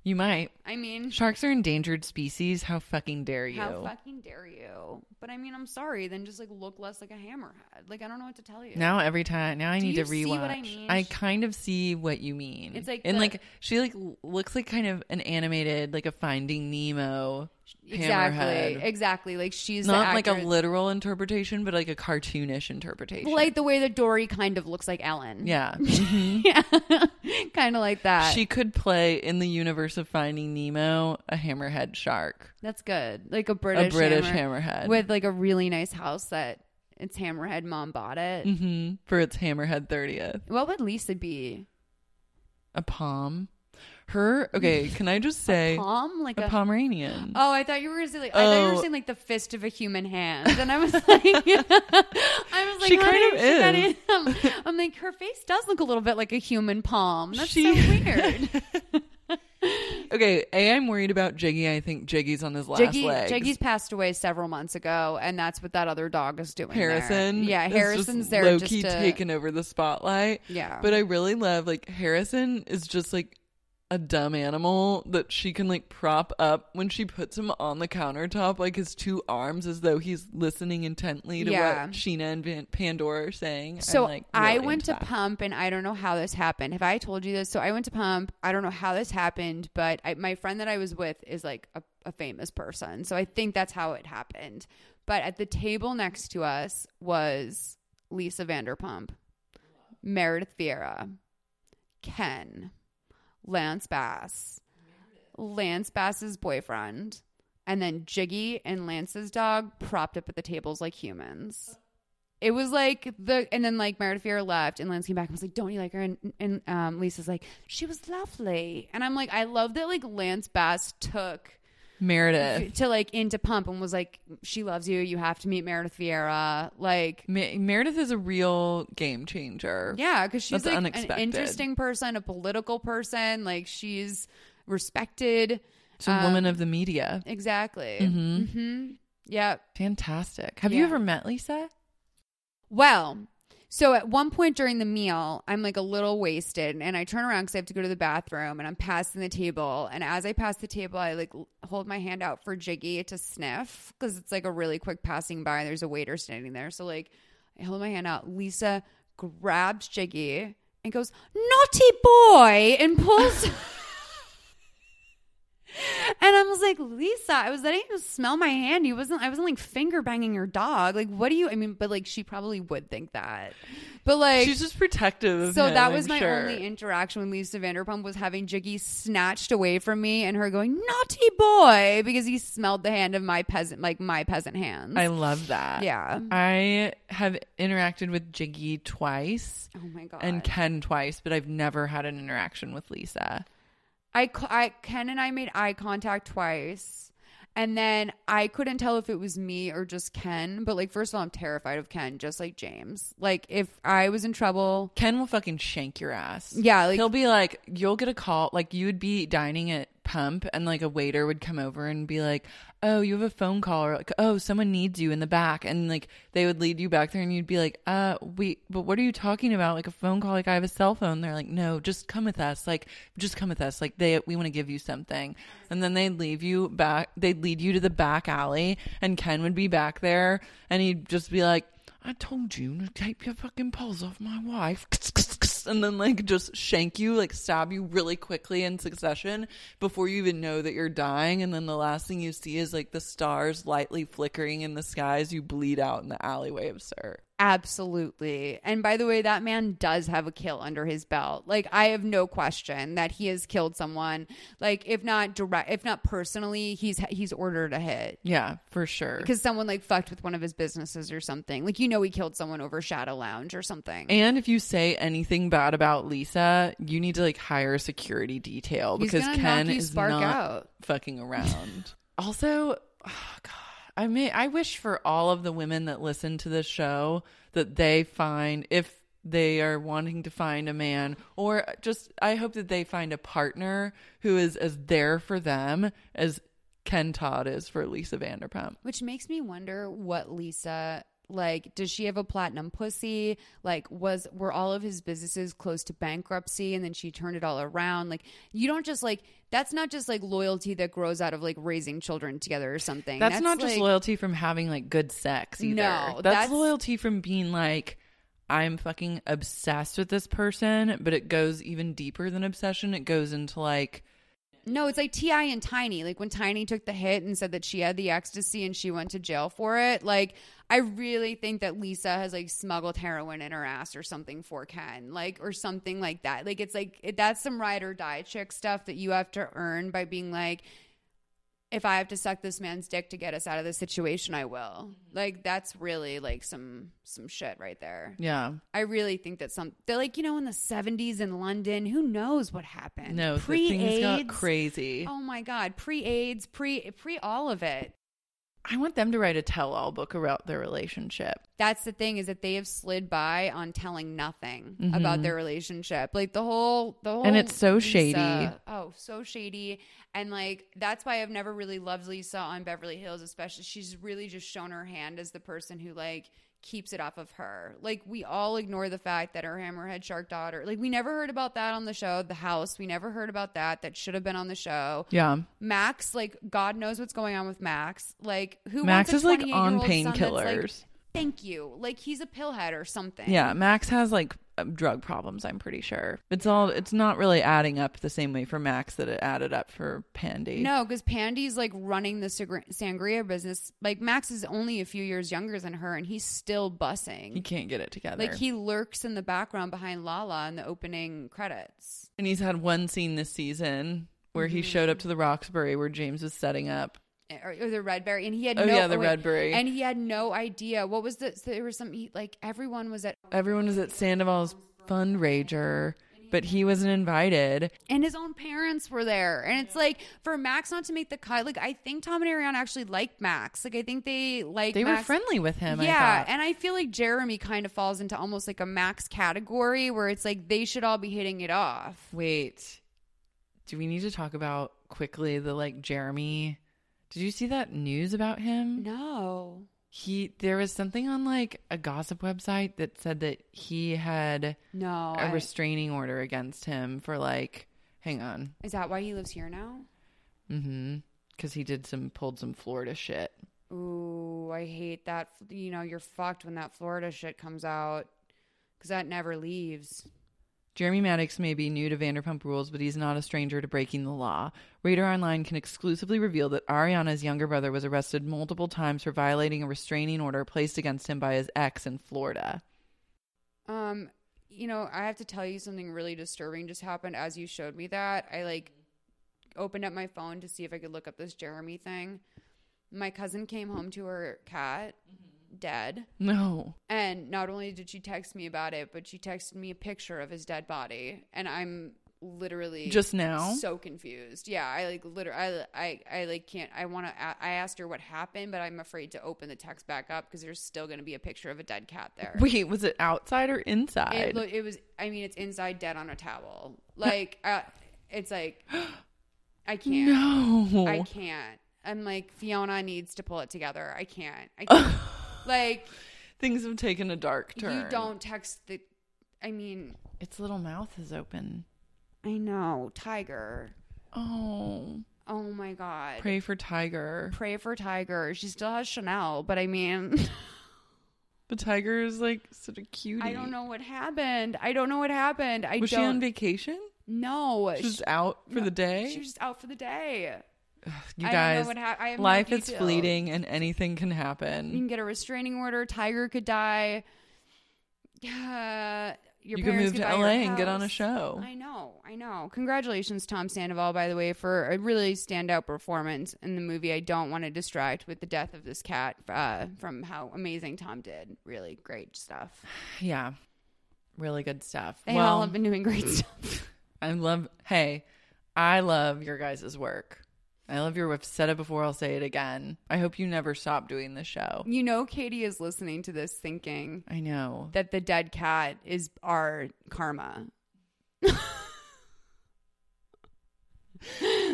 You might. I mean, Sharks are endangered species. How fucking dare you? how fucking dare you? But I mean, I'm sorry. Then just like look less like a hammerhead. Like I don't know what to tell you. Now every time, now I Do need to rewatch. I mean? I kind of see what you mean. It's like and the- like she like looks like kind of an animated like a Finding Nemo exactly, exactly. Like she's the Not like a literal interpretation, but like a cartoonish interpretation. like the way that Dory kind of looks like Ellen. yeah, yeah, kind of like that. she could play in the universe of Finding Nemo a hammerhead shark. That's good. Like a British, British hammer- hammerhead. with like a really nice house that its hammerhead mom bought it. hmm for its hammerhead thirtieth. What would Lisa be? A palm. Her okay. Can I just say Palm, like a, a. Pomeranian? Oh, I thought you were gonna say like I thought you were Oh. saying like the fist of a human hand, and I was like, I was like, She kind honey, of she is. I'm like, her face does look a little bit like a human palm. That's She- so weird. Okay, A, I'm worried about Giggy. I think Giggy's on his last Giggy, legs. Giggy's passed away several months ago, and that's what that other dog is doing. there. Harrison. yeah, is Harrison's just there low just key to taking over the spotlight. Yeah. But I really love like Harrison is just like a dumb animal that she can like prop up when she puts him on the countertop, like his two arms, as though he's listening intently to Yeah. what Scheana and Van- Pandora are saying. So I'm, like, I went to that. Pump, and I don't know how this happened. Have I told you this? So I went to Pump. I don't know how this happened, but I, my friend that I was with is like a, a famous person, so I think that's how it happened. But at the table next to us was Lisa Vanderpump, Meredith Vieira, Ken, Lance Bass, Lance Bass's boyfriend, and then Giggy and Lance's dog propped up at the tables like humans. It was like the, and then like Meredith Vieira left, and Lance came back and was like, "Don't you like her?" And, and um, Lisa's like, "She was lovely," and I'm like, I love that like Lance Bass took Meredith. to like into Pump and was like, "She loves you. You have to meet Meredith Vieira." Like, Me- Meredith is a real game changer. yeah, because she's That's like an interesting person, a political person. Like she's respected. She's a Um, woman of the media. Exactly. Mhm. hmm Yeah. Fantastic. Have you ever met Lisa? Well, so at one point during the meal, I'm like a little wasted, and I turn around because I have to go to the bathroom, and I'm passing the table. And as I pass the table, I like hold my hand out for Giggy to sniff because it's like a really quick passing by. There's a waiter standing there, so like I hold my hand out. Lisa grabs Giggy and goes, "Naughty boy," and pulls. And I was like, Lisa, I was letting you smell my hand. You wasn't I wasn't like finger banging your dog. Like, what do you I mean, but like she probably would think that. But like She's just protective. Of so him, that was I'm my sure. only interaction with Lisa Vanderpump was having Giggy snatched away from me and her going, Naughty boy because he smelled the hand of my peasant like my peasant hands. I love that. Yeah. I have interacted with Giggy twice oh my god. and Ken twice, but I've never had an interaction with Lisa. I, I Ken and I made eye contact twice. And then I couldn't tell if it was me or just Ken. But like, first of all, I'm terrified of Ken, just like James. Like, if I was in trouble, Ken will fucking shank your ass. Yeah, like- he'll be like, you'll get a call. Like you would be dining at Pump, and like a waiter would come over and be like, "Oh, you have a phone call," or like, "Oh, someone needs you in the back," and like they would lead you back there, and you'd be like, "Uh, wait, but what are you talking about? Like a phone call? Like I have a cell phone." They're like, "No, just come with us. Like just come with us. Like they we want to give you something," and then they'd leave you back. They'd lead you to the back alley, and Ken would be back there, and he'd just be like. I told you to take your fucking paws off my wife. And then, like, just shank you, like, stab you really quickly in succession before you even know that you're dying. And then the last thing you see is, like, the stars lightly flickering in the sky as you bleed out in the alleyway of SUR. Absolutely. And by the way, that man does have a kill under his belt. Like I have no question that he has killed someone. Like if not direct if not personally, he's he's ordered a hit. Yeah, for sure. Because someone like fucked with one of his businesses or something. Like you know he killed someone over Shadow Lounge or something. And if you say anything bad about Lisa, you need to like hire a security detail He's because Ken is not out. fucking around. also, oh God, I may I wish for all of the women that listen to this show that they find if they are wanting to find a man or just I hope that they find a partner who is as there for them as Ken Todd is for Lisa Vanderpump. Which makes me wonder what Lisa like does she have a platinum pussy like was were all of his businesses close to bankruptcy and then she turned it all around like you don't just like that's not just like loyalty that grows out of like raising children together or something That's, not just loyalty from having like good sex either. No, that's, that's- loyalty from being like I'm fucking obsessed with this person, but it goes even deeper than obsession. It goes into like No, it's like Ti and Tiny. Like when Tiny took the hit and said that she had the ecstasy and she went to jail for it. Like I really think that Lisa has like smuggled heroin in her ass or something for Ken, like or something like that. Like it's like it, that's some ride or die chick stuff that you have to earn by being like. If I have to suck this man's dick to get us out of this situation, I will. Like that's really like some some shit right there. yeah. I really think that some they're like you know in the seventies in London, who knows what happened? No, the things got crazy. Oh my god, pre AIDS, pre pre all of it. I want them to write a tell-all book about their relationship. That's the thing is that they have slid by on telling nothing Mhm. about their relationship. Like the whole the whole And it's so Lisa- shady. Oh, so shady. And like that's why I've never really loved Lisa on Beverly Hills, especially she's really just shown her hand as the person who like keeps it off of her. Like we all ignore the fact that her hammerhead shark daughter, like we never heard about that on the show, the house. We never heard about that. That should have been on the show. Yeah. Max, like God knows what's going on with Max. Like who Max is, like, on 28-year-old son that's, like, painkillers. Thank you. Like he's a pillhead or something. Yeah, Max has like drug problems, I'm pretty sure. It's all it's not really adding up the same way for Max that it added up for Pandy. No, because Pandy's like running the sangria business. Like Max is only a few years younger than her, and he's still bussing. He can't get it together. Like he lurks in the background behind Lala in the opening credits. And he's had one scene this season where he Mm-hmm. showed up to the Roxbury where James was setting up. Or, or the Redberry, and he had Oh, no, yeah, the wait, Redberry. and he had no idea what was the. So there was some he, like everyone was at, Everyone was at Sandoval's fundraiser, but he wasn't invited. and his own parents were there, and it's like for Max not to make the cut. Like I think Tom and Ariana actually liked Max. Like I think they like They were friendly with him. yeah, I and I feel like Jeremy kind of falls into almost like a Max category where it's like they should all be hitting it off. Wait, do we need to talk about quickly the like Jeremy? Did you see that news about him? No. He there was something on like a gossip website that said that he had No. a I- restraining order against him for like hang on. is that why he lives here now? Mm Mhm. Cuz he did some pulled some Florida shit. Ooh, I hate that. You know, you're fucked when that Florida shit comes out because that never leaves. Jeremy Madix may be new to Vanderpump Rules, but he's not a stranger to breaking the law. Radar Online can exclusively reveal that Ariana's younger brother was arrested multiple times for violating a restraining order placed against him by his ex in Florida. Um, you know, I have to tell you something really disturbing just happened as you showed me that. I like opened up my phone to see if I could look up this Jeremy thing. My cousin came home to her cat dead. No. And not only did she text me about it, but she texted me a picture of his dead body. And I'm literally Just now? so confused. Yeah, I like literally, I, I, I like can't. I want to. I asked her what happened, but I'm afraid to open the text back up because there's still going to be a picture of a dead cat there. Wait, was it outside or inside? It, it was. I mean, it's inside, dead on a towel. Like, uh, it's like, I can't. No. I can't. I'm like Fiona needs to pull it together. I can't. I can't. Like Things have taken a dark turn. you don't text the. I mean, Its little mouth is open. I know Tiger. Oh. Oh my god. Pray for Tiger. Pray for Tiger. She still has Chanel, but I mean, But Tiger is like such a cutie. I don't know what happened. I don't know what happened. I Was she don't. on vacation? no, She was she- out for no, the day? She was just out for the day. You I don't know guys, what hap- I have no life is fleeting and anything can happen. You can get a restraining order. Tiger could die. Uh, your You can move to LA and get on a show. I know, I know. Congratulations, Tom Sandoval, by the way, for a really standout performance in the movie. I don't want to distract with the death of this cat uh, from how amazing Tom did. Really great stuff. Yeah. Really good stuff. They well, all have been doing great stuff. I love, hey, I love your guys' work. I love your, I've said it before, I'll say it again. I hope you never stop doing the show. You know, Katie is listening to this thinking I know. that the dead cat is our karma.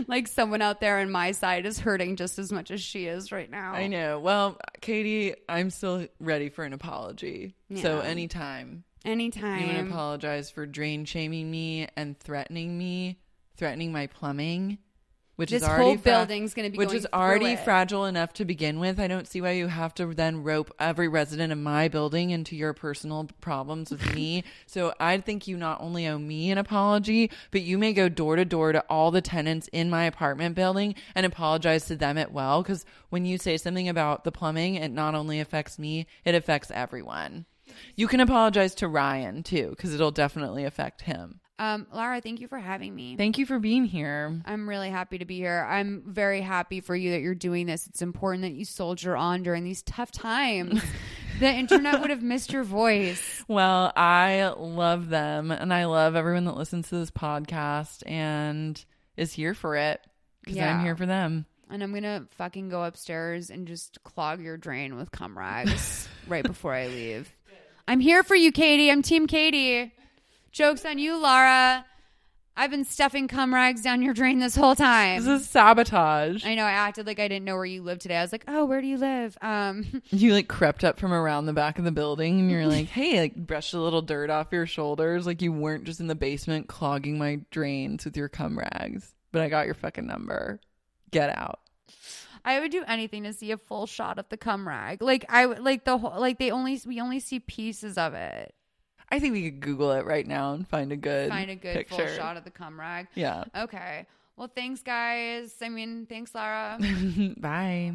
like someone out there on my side is hurting just as much as she is right now. I know. Well, Katie, I'm still ready for an apology. So anytime Anytime. you want to apologize for drain shaming me and threatening me, threatening my plumbing, which This is already whole building's gonna be which going is already fragile enough to begin with. I don't see why you have to then rope every resident of my building into your personal problems with me. so I think you not only owe me an apology, but you may go door to door to all the tenants in my apartment building and apologize to them as well. Because when you say something about the plumbing, it not only affects me, it affects everyone. You can apologize to Ryan too, because it'll definitely affect him. Um, Lara, thank you for having me. Thank you for being here. I'm really happy to be here. I'm very happy for you that you're doing this. It's important that you soldier on during these tough times. the internet would have missed your voice. Well, I love them and I love everyone that listens to this podcast and is here for it because Yeah. I'm here for them. And I'm gonna fucking go upstairs and just clog your drain with cum rags right before I leave. I'm here for you, Katie. I'm Team Katie. Jokes on you, Lara. I've been stuffing cum rags down your drain this whole time. This is sabotage. I know. I acted like I didn't know where you lived today. I was like, "Oh, where do you live?" Um, You like crept up from around the back of the building and you're like, hey, like brushed a little dirt off your shoulders. Like you weren't just in the basement clogging my drains with your cum rags. But I got your fucking number. Get out. I would do anything to see a full shot of the cum rag. Like I would like the whole like they only we only see pieces of it. I think we could Google it right now and find a good Find a good picture. full shot of the cum rag. Yeah. Okay. Well, thanks, guys. I mean, thanks, Lara. Bye.